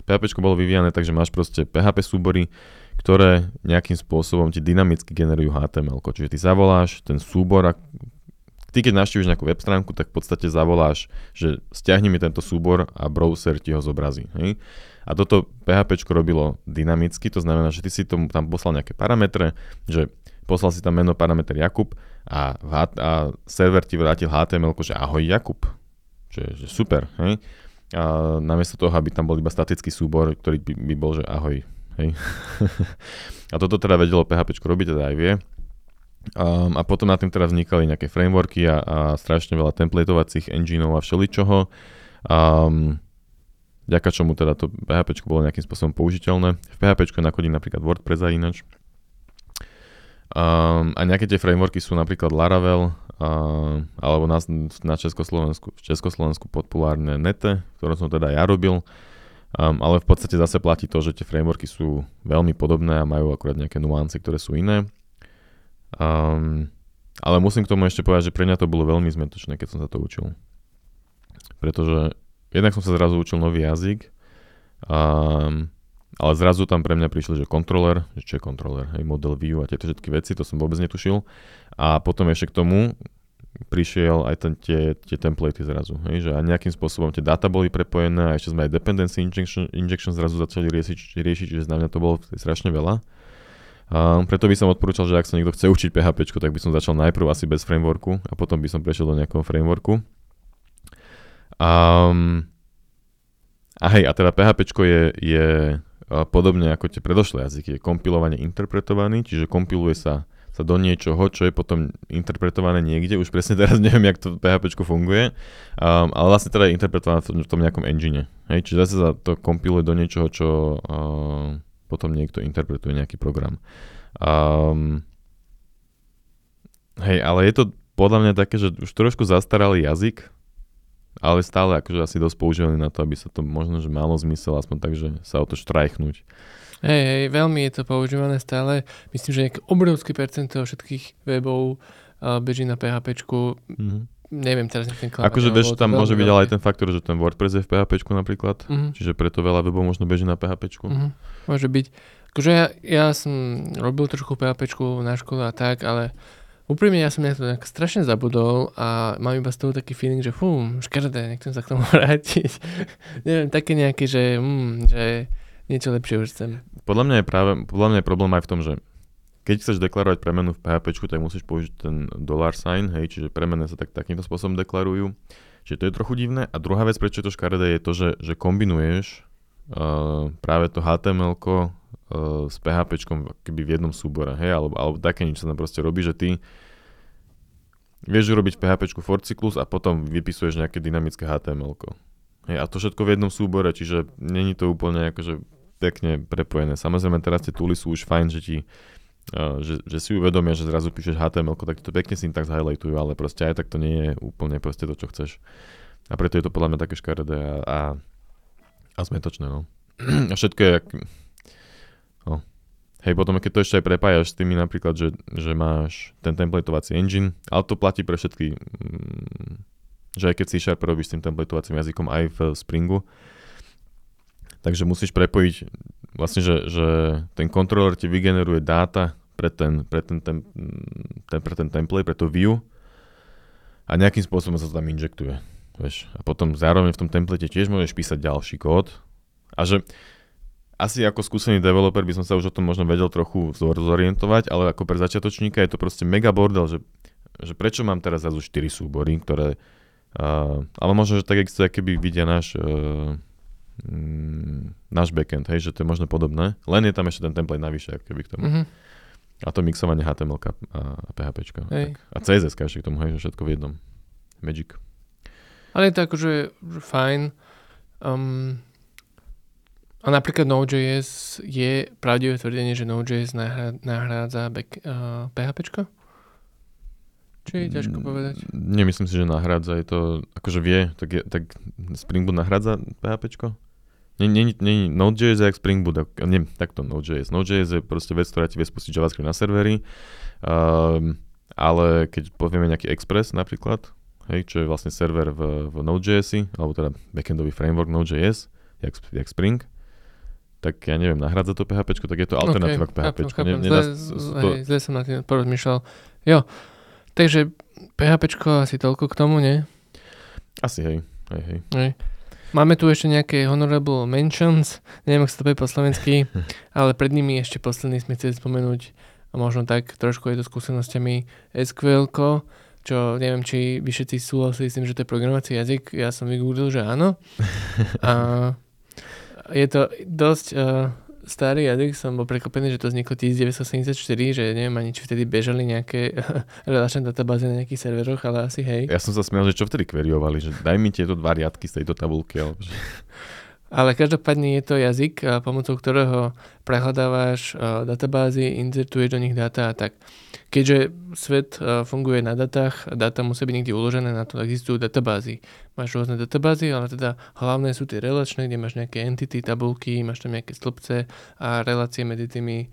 PHP bolo vyvíjane tak, že máš proste PHP súbory, ktoré nejakým spôsobom ti dynamicky generujú HTML. Čiže ty zavoláš ten súbor, ty keď navštíviš nejakú web stránku, tak v podstate zavoláš, že stiahni mi tento súbor a browser ti ho zobrazí. Hej? A toto PHP robilo dynamicky, to znamená, že ty si tomu tam poslal nejaké parametre, že poslal si tam meno parameter Jakub a, a server ti vrátil HTML, že ahoj Jakub. Že, že super, hej? A namiesto toho, aby tam bol iba statický súbor, ktorý by, by bol, že ahoj, hej? a toto teda vedelo PHP robiť, teda aj vie. Um, a potom na tým teda vznikali nejaké frameworky a, a strašne veľa templatovacích engineov a všeličoho. Um, ďaká čomu teda to PHP bolo nejakým spôsobom použiteľné. V PHP nakodí napríklad WordPress a ináč. Um, a nejaké tie frameworky sú napríklad Laravel, uh, alebo na, na Československu, v Československu populárne Nete, ktoré som teda ja robil. Um, ale v podstate zase platí to, že tie frameworky sú veľmi podobné a majú akurát nejaké nuance, ktoré sú iné. Um, ale musím k tomu ešte povedať, že pre mňa to bolo veľmi zmetočné, keď som sa to učil. Pretože jednak som sa zrazu učil nový jazyk, um, ale zrazu tam pre mňa prišli, že kontroler, že čo je kontroler, hej, model view a tieto všetky veci, to som vôbec netušil. A potom ešte k tomu prišiel aj ten, tie, tie templatey zrazu, hej, že aj nejakým spôsobom tie dáta boli prepojené a ešte sme aj dependency injection, injection zrazu začali riešiť, riešiť že na mňa to bolo strašne veľa. A preto by som odporúčal, že ak sa niekto chce učiť PHP, tak by som začal najprv asi bez frameworku a potom by som prešiel do nejakého frameworku. Um, a hej, a teda PHP je, je podobne ako tie predošlé jazyky, je kompilovanie interpretovaný, čiže kompiluje sa, sa do niečoho, čo je potom interpretované niekde, už presne teraz neviem, jak to PHP funguje, um, ale vlastne teda je interpretované v tom nejakom engine. Hej, čiže zase sa to kompiluje do niečoho, čo uh, potom niekto interpretuje nejaký program. Um, hej, ale je to podľa mňa také, že už trošku zastaralý jazyk, ale stále akože asi dosť používaný na to, aby sa to možno, že malo zmysel, aspoň tak, že sa o to štrajchnúť. Hej, hej, veľmi je to používané stále. Myslím, že nejaké obrovské percento všetkých webov uh, beží na PHP. Mm-hmm neviem teraz ten klamať. Akože vieš, tam môže byť ale aj ten faktor, že ten WordPress je v PHP napríklad, uh-huh. čiže preto veľa webov možno beží na PHP. Mhm. Môže byť. Akože ja, ja som robil trošku PHP na škole a tak, ale úprimne ja som nejak to nejak strašne zabudol a mám iba z toho taký feeling, že fú, škrdé, nechcem sa k tomu vrátiť. neviem, také nejaké, že, mm, že niečo lepšie už chcem. Podľa mňa je práve, podľa mňa je problém aj v tom, že keď chceš deklarovať premenu v PHP, tak musíš použiť ten dollar sign, hej, čiže premene sa tak, takýmto spôsobom deklarujú. Čiže to je trochu divné. A druhá vec, prečo je to škaredé, je to, že, že kombinuješ uh, práve to HTML uh, s PHP keby v jednom súbore, hej, alebo, alebo také niečo sa tam proste robí, že ty vieš urobiť PHP for cyklus a potom vypisuješ nejaké dynamické HTML. Hej, a to všetko v jednom súbore, čiže není to úplne akože pekne prepojené. Samozrejme teraz tie tooly sú už fajn, že ti že, že si uvedomia, že zrazu píšeš HTML, tak to pekne syntax highlightujú, ale proste aj tak to nie je úplne proste to, čo chceš. A preto je to podľa mňa také škaredé a, a, a zmetočné, no. A všetko je. No. Hej, potom keď to ešte aj prepájaš s tými napríklad, že, že máš ten templatovací engine, ale to platí pre všetky, mm, že aj keď si Sharp robíš s tým templatovacím jazykom aj v Springu, takže musíš prepojiť vlastne, že, že ten kontroler ti vygeneruje dáta pre ten, pre ten, ten, ten, pre ten template, pre to view a nejakým spôsobom sa to tam injektuje. Vieš. A potom zároveň v tom template tiež môžeš písať ďalší kód. A že asi ako skúsený developer by som sa už o tom možno vedel trochu zorientovať, ale ako pre začiatočníka je to proste mega bordel, že, že prečo mám teraz zase 4 súbory, ktoré... Uh, ale možno, že tak existuje, keby vidia náš uh, mm, náš backend, hej, že to je možno podobné, len je tam ešte ten template navyše, keby k tomu. Mm-hmm. A to mixovanie HTML a PHP. A CSS ešte k tomu, hej, že všetko v jednom. Magic. Ale je to akože fajn. Um, a napríklad Node.js je pravdivé tvrdenie, že Node.js nahrádza back, uh, PHP? Čo je ťažko mm, povedať? Nemyslím si, že nahrádza. Je to, akože vie, tak, je, tak Spring Boot nahrádza PHP? Nie, nie, Node.js je jak Spring Boot, nie, takto Node.js. Node.js je proste vec, ktorá ti vie spustiť JavaScript na servery, um, ale keď povieme nejaký Express napríklad, hej, čo je vlastne server v, v Node.js, alebo teda backendový framework Node.js, jak, jak Spring, tak ja neviem, nahradza to PHP, tak je to alternatíva okay, k PHP. Chápem, chápem. Zle, to... zle som na tým porozmýšľal. Jo, takže PHP asi toľko k tomu, nie? Asi, hej. hej, hej. hej. Máme tu ešte nejaké honorable mentions, neviem, ako sa to povie po slovensky, ale pred nimi ešte posledný sme chceli spomenúť, a možno tak trošku je to skúsenostiami SQL, čo neviem, či vy všetci súhlasili s tým, že to je programovací jazyk. Ja som vygooglil, že áno. A je to dosť uh, starý jazyk, som bol prekopený, že to vzniklo 1974, že neviem ani, či vtedy bežali nejaké relačné databázy na nejakých serveroch, ale asi hej. Ja som sa smial, že čo vtedy kveriovali, že daj mi tieto dva riadky z tejto tabulky. Alebo že... Ale každopádne je to jazyk, pomocou ktorého prehľadávaš databázy, inzertuješ do nich dáta a tak. Keďže svet funguje na datách, dáta musí byť niekde uložené, na to existujú databázy. Máš rôzne databázy, ale teda hlavné sú tie relačné, kde máš nejaké entity, tabulky, máš tam nejaké stĺpce a relácie medzi tými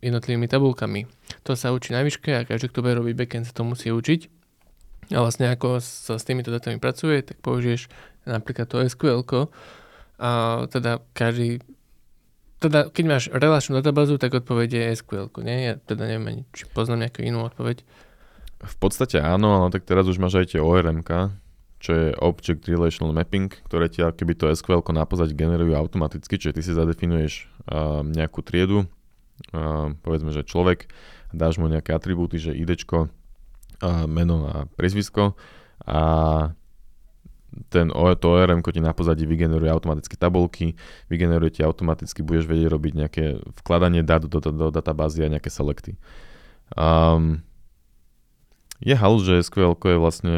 jednotlivými tabulkami. To sa učí na výške a každý, kto bude robiť backend, sa to musí učiť. A vlastne ako sa s týmito datami pracuje, tak použiješ napríklad to SQL, a teda každý teda keď máš relačnú databázu, tak odpoveď je SQL, nie? Ja teda neviem ani, či poznám nejakú inú odpoveď. V podstate áno, ale tak teraz už máš aj tie ORM, čo je Object Relational Mapping, ktoré ti keby to SQL na pozadí generujú automaticky, čiže ty si zadefinuješ uh, nejakú triedu, uh, povedzme, že človek, dáš mu nejaké atribúty, že IDčko, uh, meno a priezvisko a ten to ORM ti na pozadí vygeneruje automaticky tabulky, vygeneruje ti automaticky, budeš vedieť robiť nejaké vkladanie dát do, do, do databázy a nejaké selekty. Um, je halus, že SQL je vlastne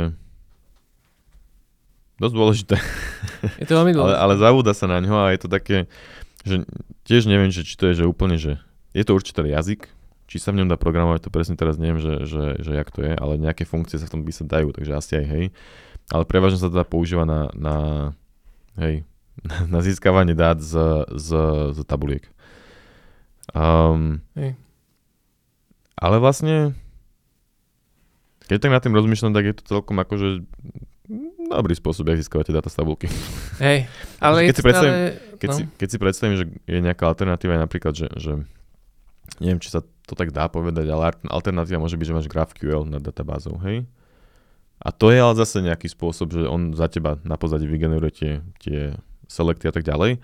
dosť dôležité. Je to veľmi dôležité. ale, ale zavúda sa na ňo a je to také, že tiež neviem, že či to je, že úplne, že je to určite jazyk, či sa v ňom dá programovať, to presne teraz neviem, že, že, že jak to je, ale nejaké funkcie sa v tom sa dajú, takže asi aj hej ale prevažne sa teda používa na, na, hej, na získavanie dát z, z, z tabuliek. Um, hej. Ale vlastne, keď tak nad tým rozmýšľam, tak je to celkom akože dobrý spôsob, ako získavate dáta z tabulky. Hej, ale keď, si predstavím, keď, no. si, keď si predstavím, že je nejaká alternatíva, napríklad, že, že neviem, či sa to tak dá povedať, ale alternatíva môže byť, že máš GraphQL nad databázou, hej? A to je ale zase nejaký spôsob, že on za teba na pozadí vygeneruje tie, tie selekty a tak ďalej.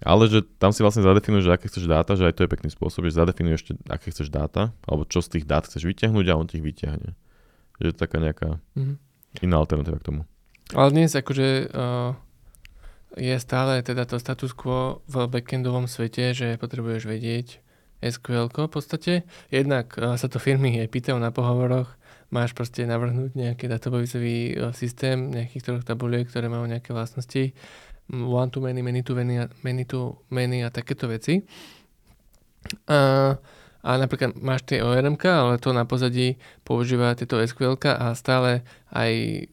Ale že tam si vlastne zadefinuješ, že aké chceš dáta, že aj to je pekný spôsob, že zadefinuješ ešte, aké chceš dáta, alebo čo z tých dát chceš vyťahnuť a on ich vyťahne. Že je to taká nejaká mm-hmm. iná alternatíva k tomu. Ale dnes akože uh, je stále teda to status quo v backendovom svete, že potrebuješ vedieť SQL v podstate. Jednak uh, sa to firmy aj pýtajú na pohovoroch, máš proste navrhnúť nejaký databázový e, systém, nejakých troch tabuliek, ktoré majú nejaké vlastnosti, one to many, many to many, many to many a takéto veci. A, a napríklad máš tie ORM, ale to na pozadí používa tieto SQL a stále aj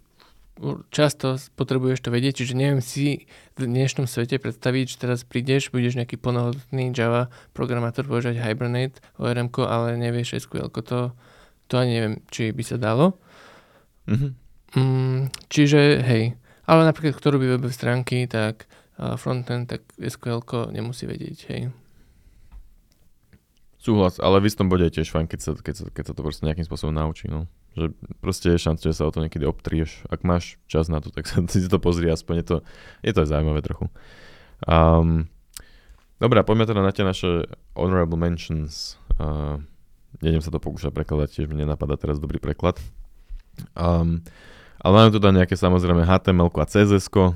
často potrebuješ to vedieť, čiže neviem si v dnešnom svete predstaviť, že teraz prídeš, budeš nejaký plnohodnotný Java programátor používať Hibernate, ORM, ale nevieš SQL, to to ani neviem, či by sa dalo. Mm-hmm. Mm, čiže hej, ale napríklad kto robí webové stránky, tak frontend, tak SQL nemusí vedieť, hej. Súhlas, ale v istom bode je tiež fajn, keď sa, keď sa, keď sa to proste nejakým spôsobom naučí, no. Že proste je šanca, že sa o to niekedy obtrieš. Ak máš čas na to, tak sa si to pozri aspoň, je to, je to aj zaujímavé trochu. Um, Dobre, poďme teda na tie naše honorable mentions. Uh, Nejdem sa to pokúšať prekladať, tiež mi nenapadá teraz dobrý preklad. Um, ale máme tu teda nejaké samozrejme HTML a CSS, um,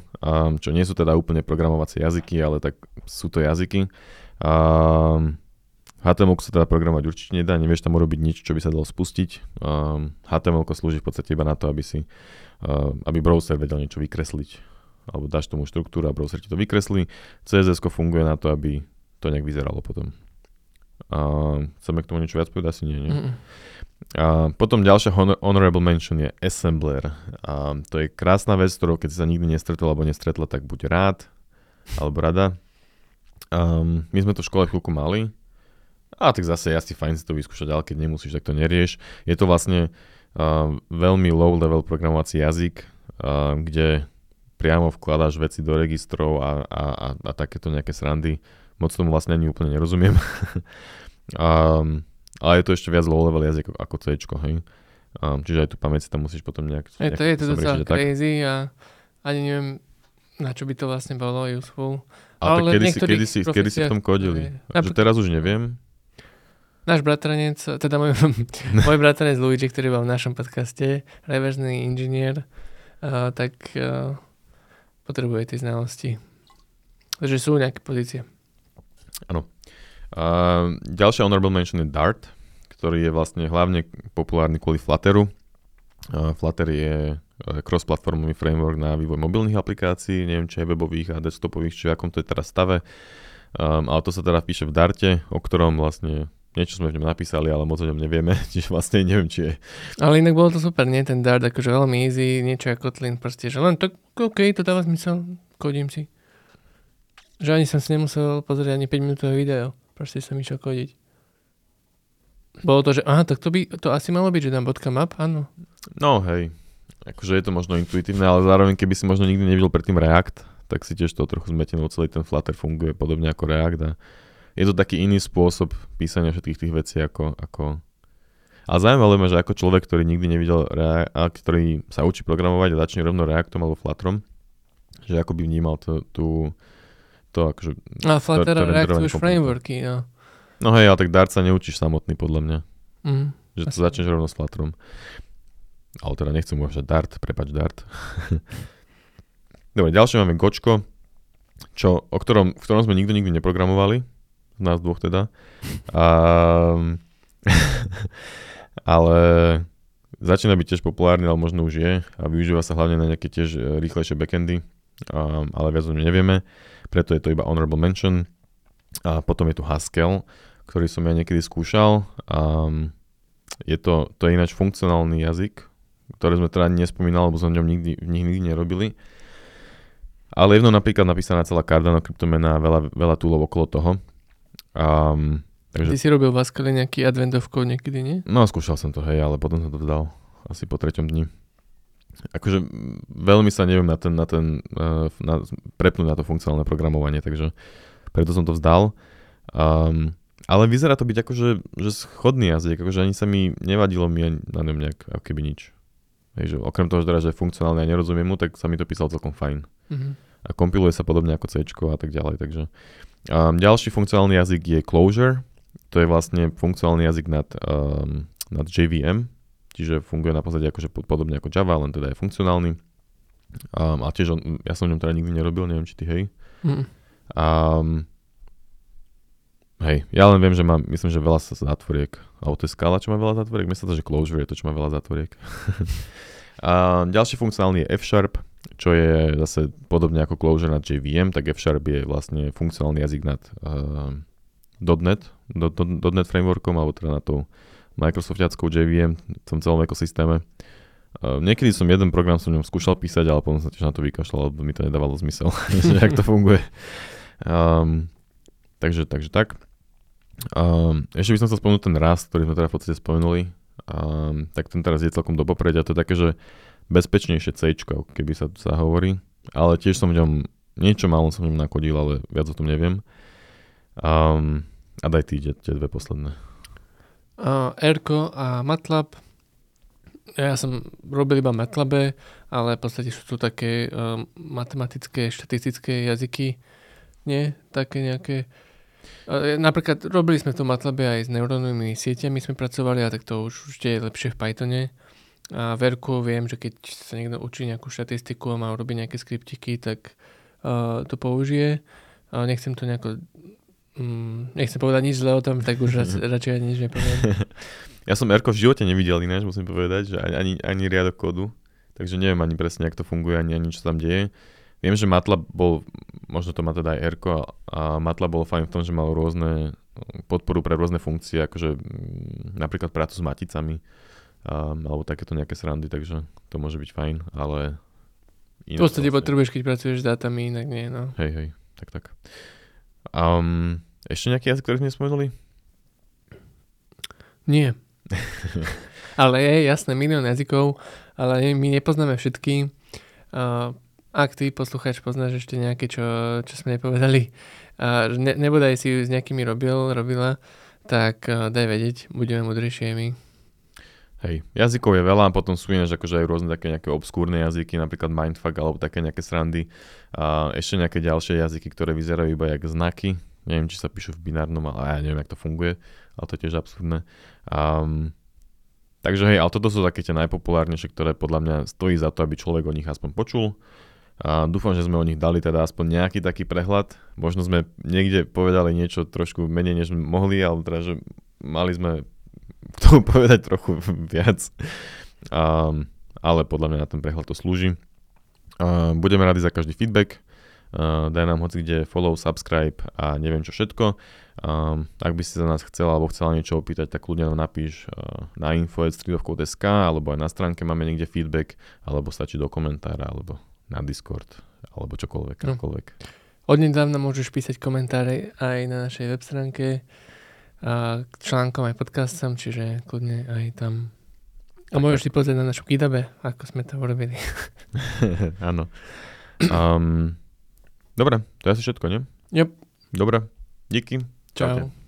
čo nie sú teda úplne programovacie jazyky, ale tak sú to jazyky. Um, HTML sa teda programovať určite nedá, nevieš tam urobiť nič, čo by sa dalo spustiť. Um, HTML slúži v podstate iba na to, aby si, uh, aby browser vedel niečo vykresliť alebo dáš tomu štruktúru a browser ti to vykreslí. CSS funguje na to, aby to nejak vyzeralo potom. A chceme k tomu niečo viac povedať? Asi nie, nie? Mm. A potom ďalšia honor- honorable mention je Assembler. A to je krásna vec, ktorou keď si sa nikdy nestretol alebo nestretla, tak buď rád alebo rada. Um, my sme to v škole chvíľku mali. A tak zase je asi fajn si to vyskúšať, ale keď nemusíš, tak to nerieš. Je to vlastne uh, veľmi low level programovací jazyk, uh, kde priamo vkladáš veci do registrov a, a, a, a takéto nejaké srandy. Moc tomu vlastne ani úplne nerozumiem. um, ale je to ešte viac low level jazyk ako C, hej. Um, čiže aj tu pamäť si tam musíš potom nejak... Je to je to docela crazy a ani neviem, na čo by to vlastne bolo useful. Ale, ale kedy, si, kedy, si, kedy si v tom kodili? Je. Že teraz už neviem. Náš bratranec, teda môj, môj bratranec Luigi, ktorý bol v našom podcaste, reverzný inžinier, uh, tak uh, potrebuje tie znalosti. Takže sú nejaké pozície. Áno. Uh, ďalšia honorable mention je Dart, ktorý je vlastne hlavne populárny kvôli Flutteru. Uh, Flutter je cross-platformový framework na vývoj mobilných aplikácií, neviem, či aj webových a desktopových, či v akom to je teraz stave. Um, ale to sa teda píše v Darte, o ktorom vlastne niečo sme v ňom napísali, ale moc o ňom nevieme, čiže vlastne neviem, či je. Ale inak bolo to super, nie? Ten Dart, akože veľmi easy, niečo ako Kotlin, proste, že len tak, OK, to dáva zmysel, kodím si. Že ani som si nemusel pozrieť ani 5 minútové video, proste som išiel kodiť. Bolo to, že aha, tak to by, to asi malo byť, že dám bodka map, áno. No hej, akože je to možno intuitívne, ale zároveň keby si možno nikdy nevidel predtým React, tak si tiež to trochu zmetený, celý ten Flutter funguje podobne ako React a je to taký iný spôsob písania všetkých tých vecí ako, ako ale zaujímavé ma, že ako človek, ktorý nikdy nevidel, rea- a ktorý sa učí programovať a začne rovno Reactom alebo Flutterom, že ako by vnímal to, tú, to akože... A Flutter už frameworky, no. No hej, ale tak Dart sa neučíš samotný, podľa mňa. Mm, že to začneš rovno s Flutterom. Ale teda nechcem povedať Dart, prepač Dart. Dobre, ďalšie máme Gočko, čo, o ktorom, v ktorom sme nikto nikdy neprogramovali, nás dvoch teda. A, ale začína byť tiež populárny, ale možno už je a využíva sa hlavne na nejaké tiež e, rýchlejšie backendy, um, ale viac o nevieme, preto je to iba honorable mention. A potom je tu Haskell, ktorý som ja niekedy skúšal. Um, je to, to je ináč funkcionálny jazyk, ktoré sme teda nespomínali, lebo sme v ňom nikdy, v nich nikdy nerobili. Ale je napríklad napísaná celá Cardano kryptomena, veľa, veľa túlov okolo toho. Um, takže... Ty si robil v Haskell nejaký advent of code niekedy, nie? No, skúšal som to, hej, ale potom som to vzdal asi po treťom dni. Akože veľmi sa neviem na ten, na ten, uh, na, prepnúť na to funkcionálne programovanie, takže preto som to vzdal. Um, ale vyzerá to byť akože že schodný jazyk, akože ani sa mi nevadilo mi na ňom nejak ako keby nič. Hej, že okrem toho, že, teda, že funkcionálne a nerozumiem mu, tak sa mi to písalo celkom fajn. Mm-hmm. A kompiluje sa podobne ako C a tak ďalej, takže Um, ďalší funkcionálny jazyk je Clojure. To je vlastne funkcionálny jazyk nad, um, nad JVM, čiže funguje na podstate akože podobne ako Java, len teda je funkcionálny. Um, a tiež on, ja som v ňom teda nikdy nerobil, neviem či ty hej. Mm. Um, hej, ja len viem, že mám, myslím, že veľa zátvoriek. A to je skala, čo má veľa zátvoriek? Myslím, že Clojure je to, čo má veľa zátvoriek. a ďalší funkcionálny je F-Sharp čo je zase podobne ako Clojure nad JVM, tak F-Sharp je vlastne funkcionálny jazyk nad uh, .NET, do, do, .NET frameworkom, alebo teda na tou Microsoftiackou JVM v tom celom ekosystéme. Uh, niekedy som jeden program som ňom skúšal písať, ale potom som tiež na to vykašľal, lebo mi to nedávalo zmysel, že jak to funguje. Um, takže, takže tak. Um, ešte by som chcel spomenúť ten rast, ktorý sme teda v podstate spomenuli. Um, tak ten teraz je celkom do popredia. To je také, že bezpečnejšie C, keby sa, sa hovorí, ale tiež som v ňom niečo málo som im nakodil, ale viac o tom neviem. Um, a daj ty tie dve posledné. Uh, Erko a MATLAB. Ja som robil iba MATLABe, ale v podstate sú to také um, matematické, štatistické jazyky. Nie? Také nejaké... Uh, napríklad robili sme to MATLABe aj s neurónovými sieťami sme pracovali, a tak to už, už je lepšie v Pythone. A Verku viem, že keď sa niekto učí nejakú štatistiku a má urobiť nejaké skriptiky, tak uh, to použije. Uh, nechcem to nejako Mm, nechcem povedať nič zle o tom, tak už radšej ani nič nepoviem. Ja som Erko v živote nevidel ináč, musím povedať, že ani, ani riadok kódu, takže neviem ani presne, ako to funguje, ani, ani čo tam deje. Viem, že MATLAB bol, možno to má teda aj Erko, a MATLAB bol fajn v tom, že mal rôzne podporu pre rôzne funkcie, akože mm, napríklad prácu s maticami, um, alebo takéto nejaké srandy, takže to môže byť fajn, ale... V podstate potrebuješ, keď pracuješ s dátami, inak nie, no. Hej, hej, tak tak. Um, ešte nejaký jazyk, ktorý sme nespomenuli? Nie. ale je jasné, milión jazykov, ale my nepoznáme všetky. Uh, ak ty, poslucháč, poznáš ešte nejaké, čo, čo sme nepovedali, uh, ne, nebodaj si ju s nejakými robil, robila, tak uh, daj vedieť, budeme mudrejšie my. Hej, jazykov je veľa, potom sú ináč akože aj rôzne také nejaké obskúrne jazyky, napríklad mindfuck alebo také nejaké srandy. A ešte nejaké ďalšie jazyky, ktoré vyzerajú iba jak znaky. Neviem, či sa píšu v binárnom, ale ja neviem, jak to funguje, ale to je tiež absurdné. Um, takže hej, ale toto sú také tie najpopulárnejšie, ktoré podľa mňa stojí za to, aby človek o nich aspoň počul. A dúfam, že sme o nich dali teda aspoň nejaký taký prehľad. Možno sme niekde povedali niečo trošku menej, než mohli, ale teda, že mali sme k tomu povedať trochu viac. Um, ale podľa mňa na ten prehľad to slúži. Uh, budeme radi za každý feedback. Uh, daj nám hoci kde follow, subscribe a neviem čo všetko. Um, ak by si za nás chcel alebo chcela niečo opýtať, tak kľudne nám napíš uh, na info.stridovkou.sk alebo aj na stránke máme niekde feedback, alebo stačí do komentára, alebo na Discord, alebo čokoľvek, no. Od nedávna môžeš písať komentáre aj na našej web stránke k článkom aj podcastom, čiže kľudne aj tam. A môžeš si pozrieť na našu Gidabe, ako sme to urobili. Áno. um, dobre, to je asi všetko, nie? Yep. Dobre, díky. Čau. Čaute.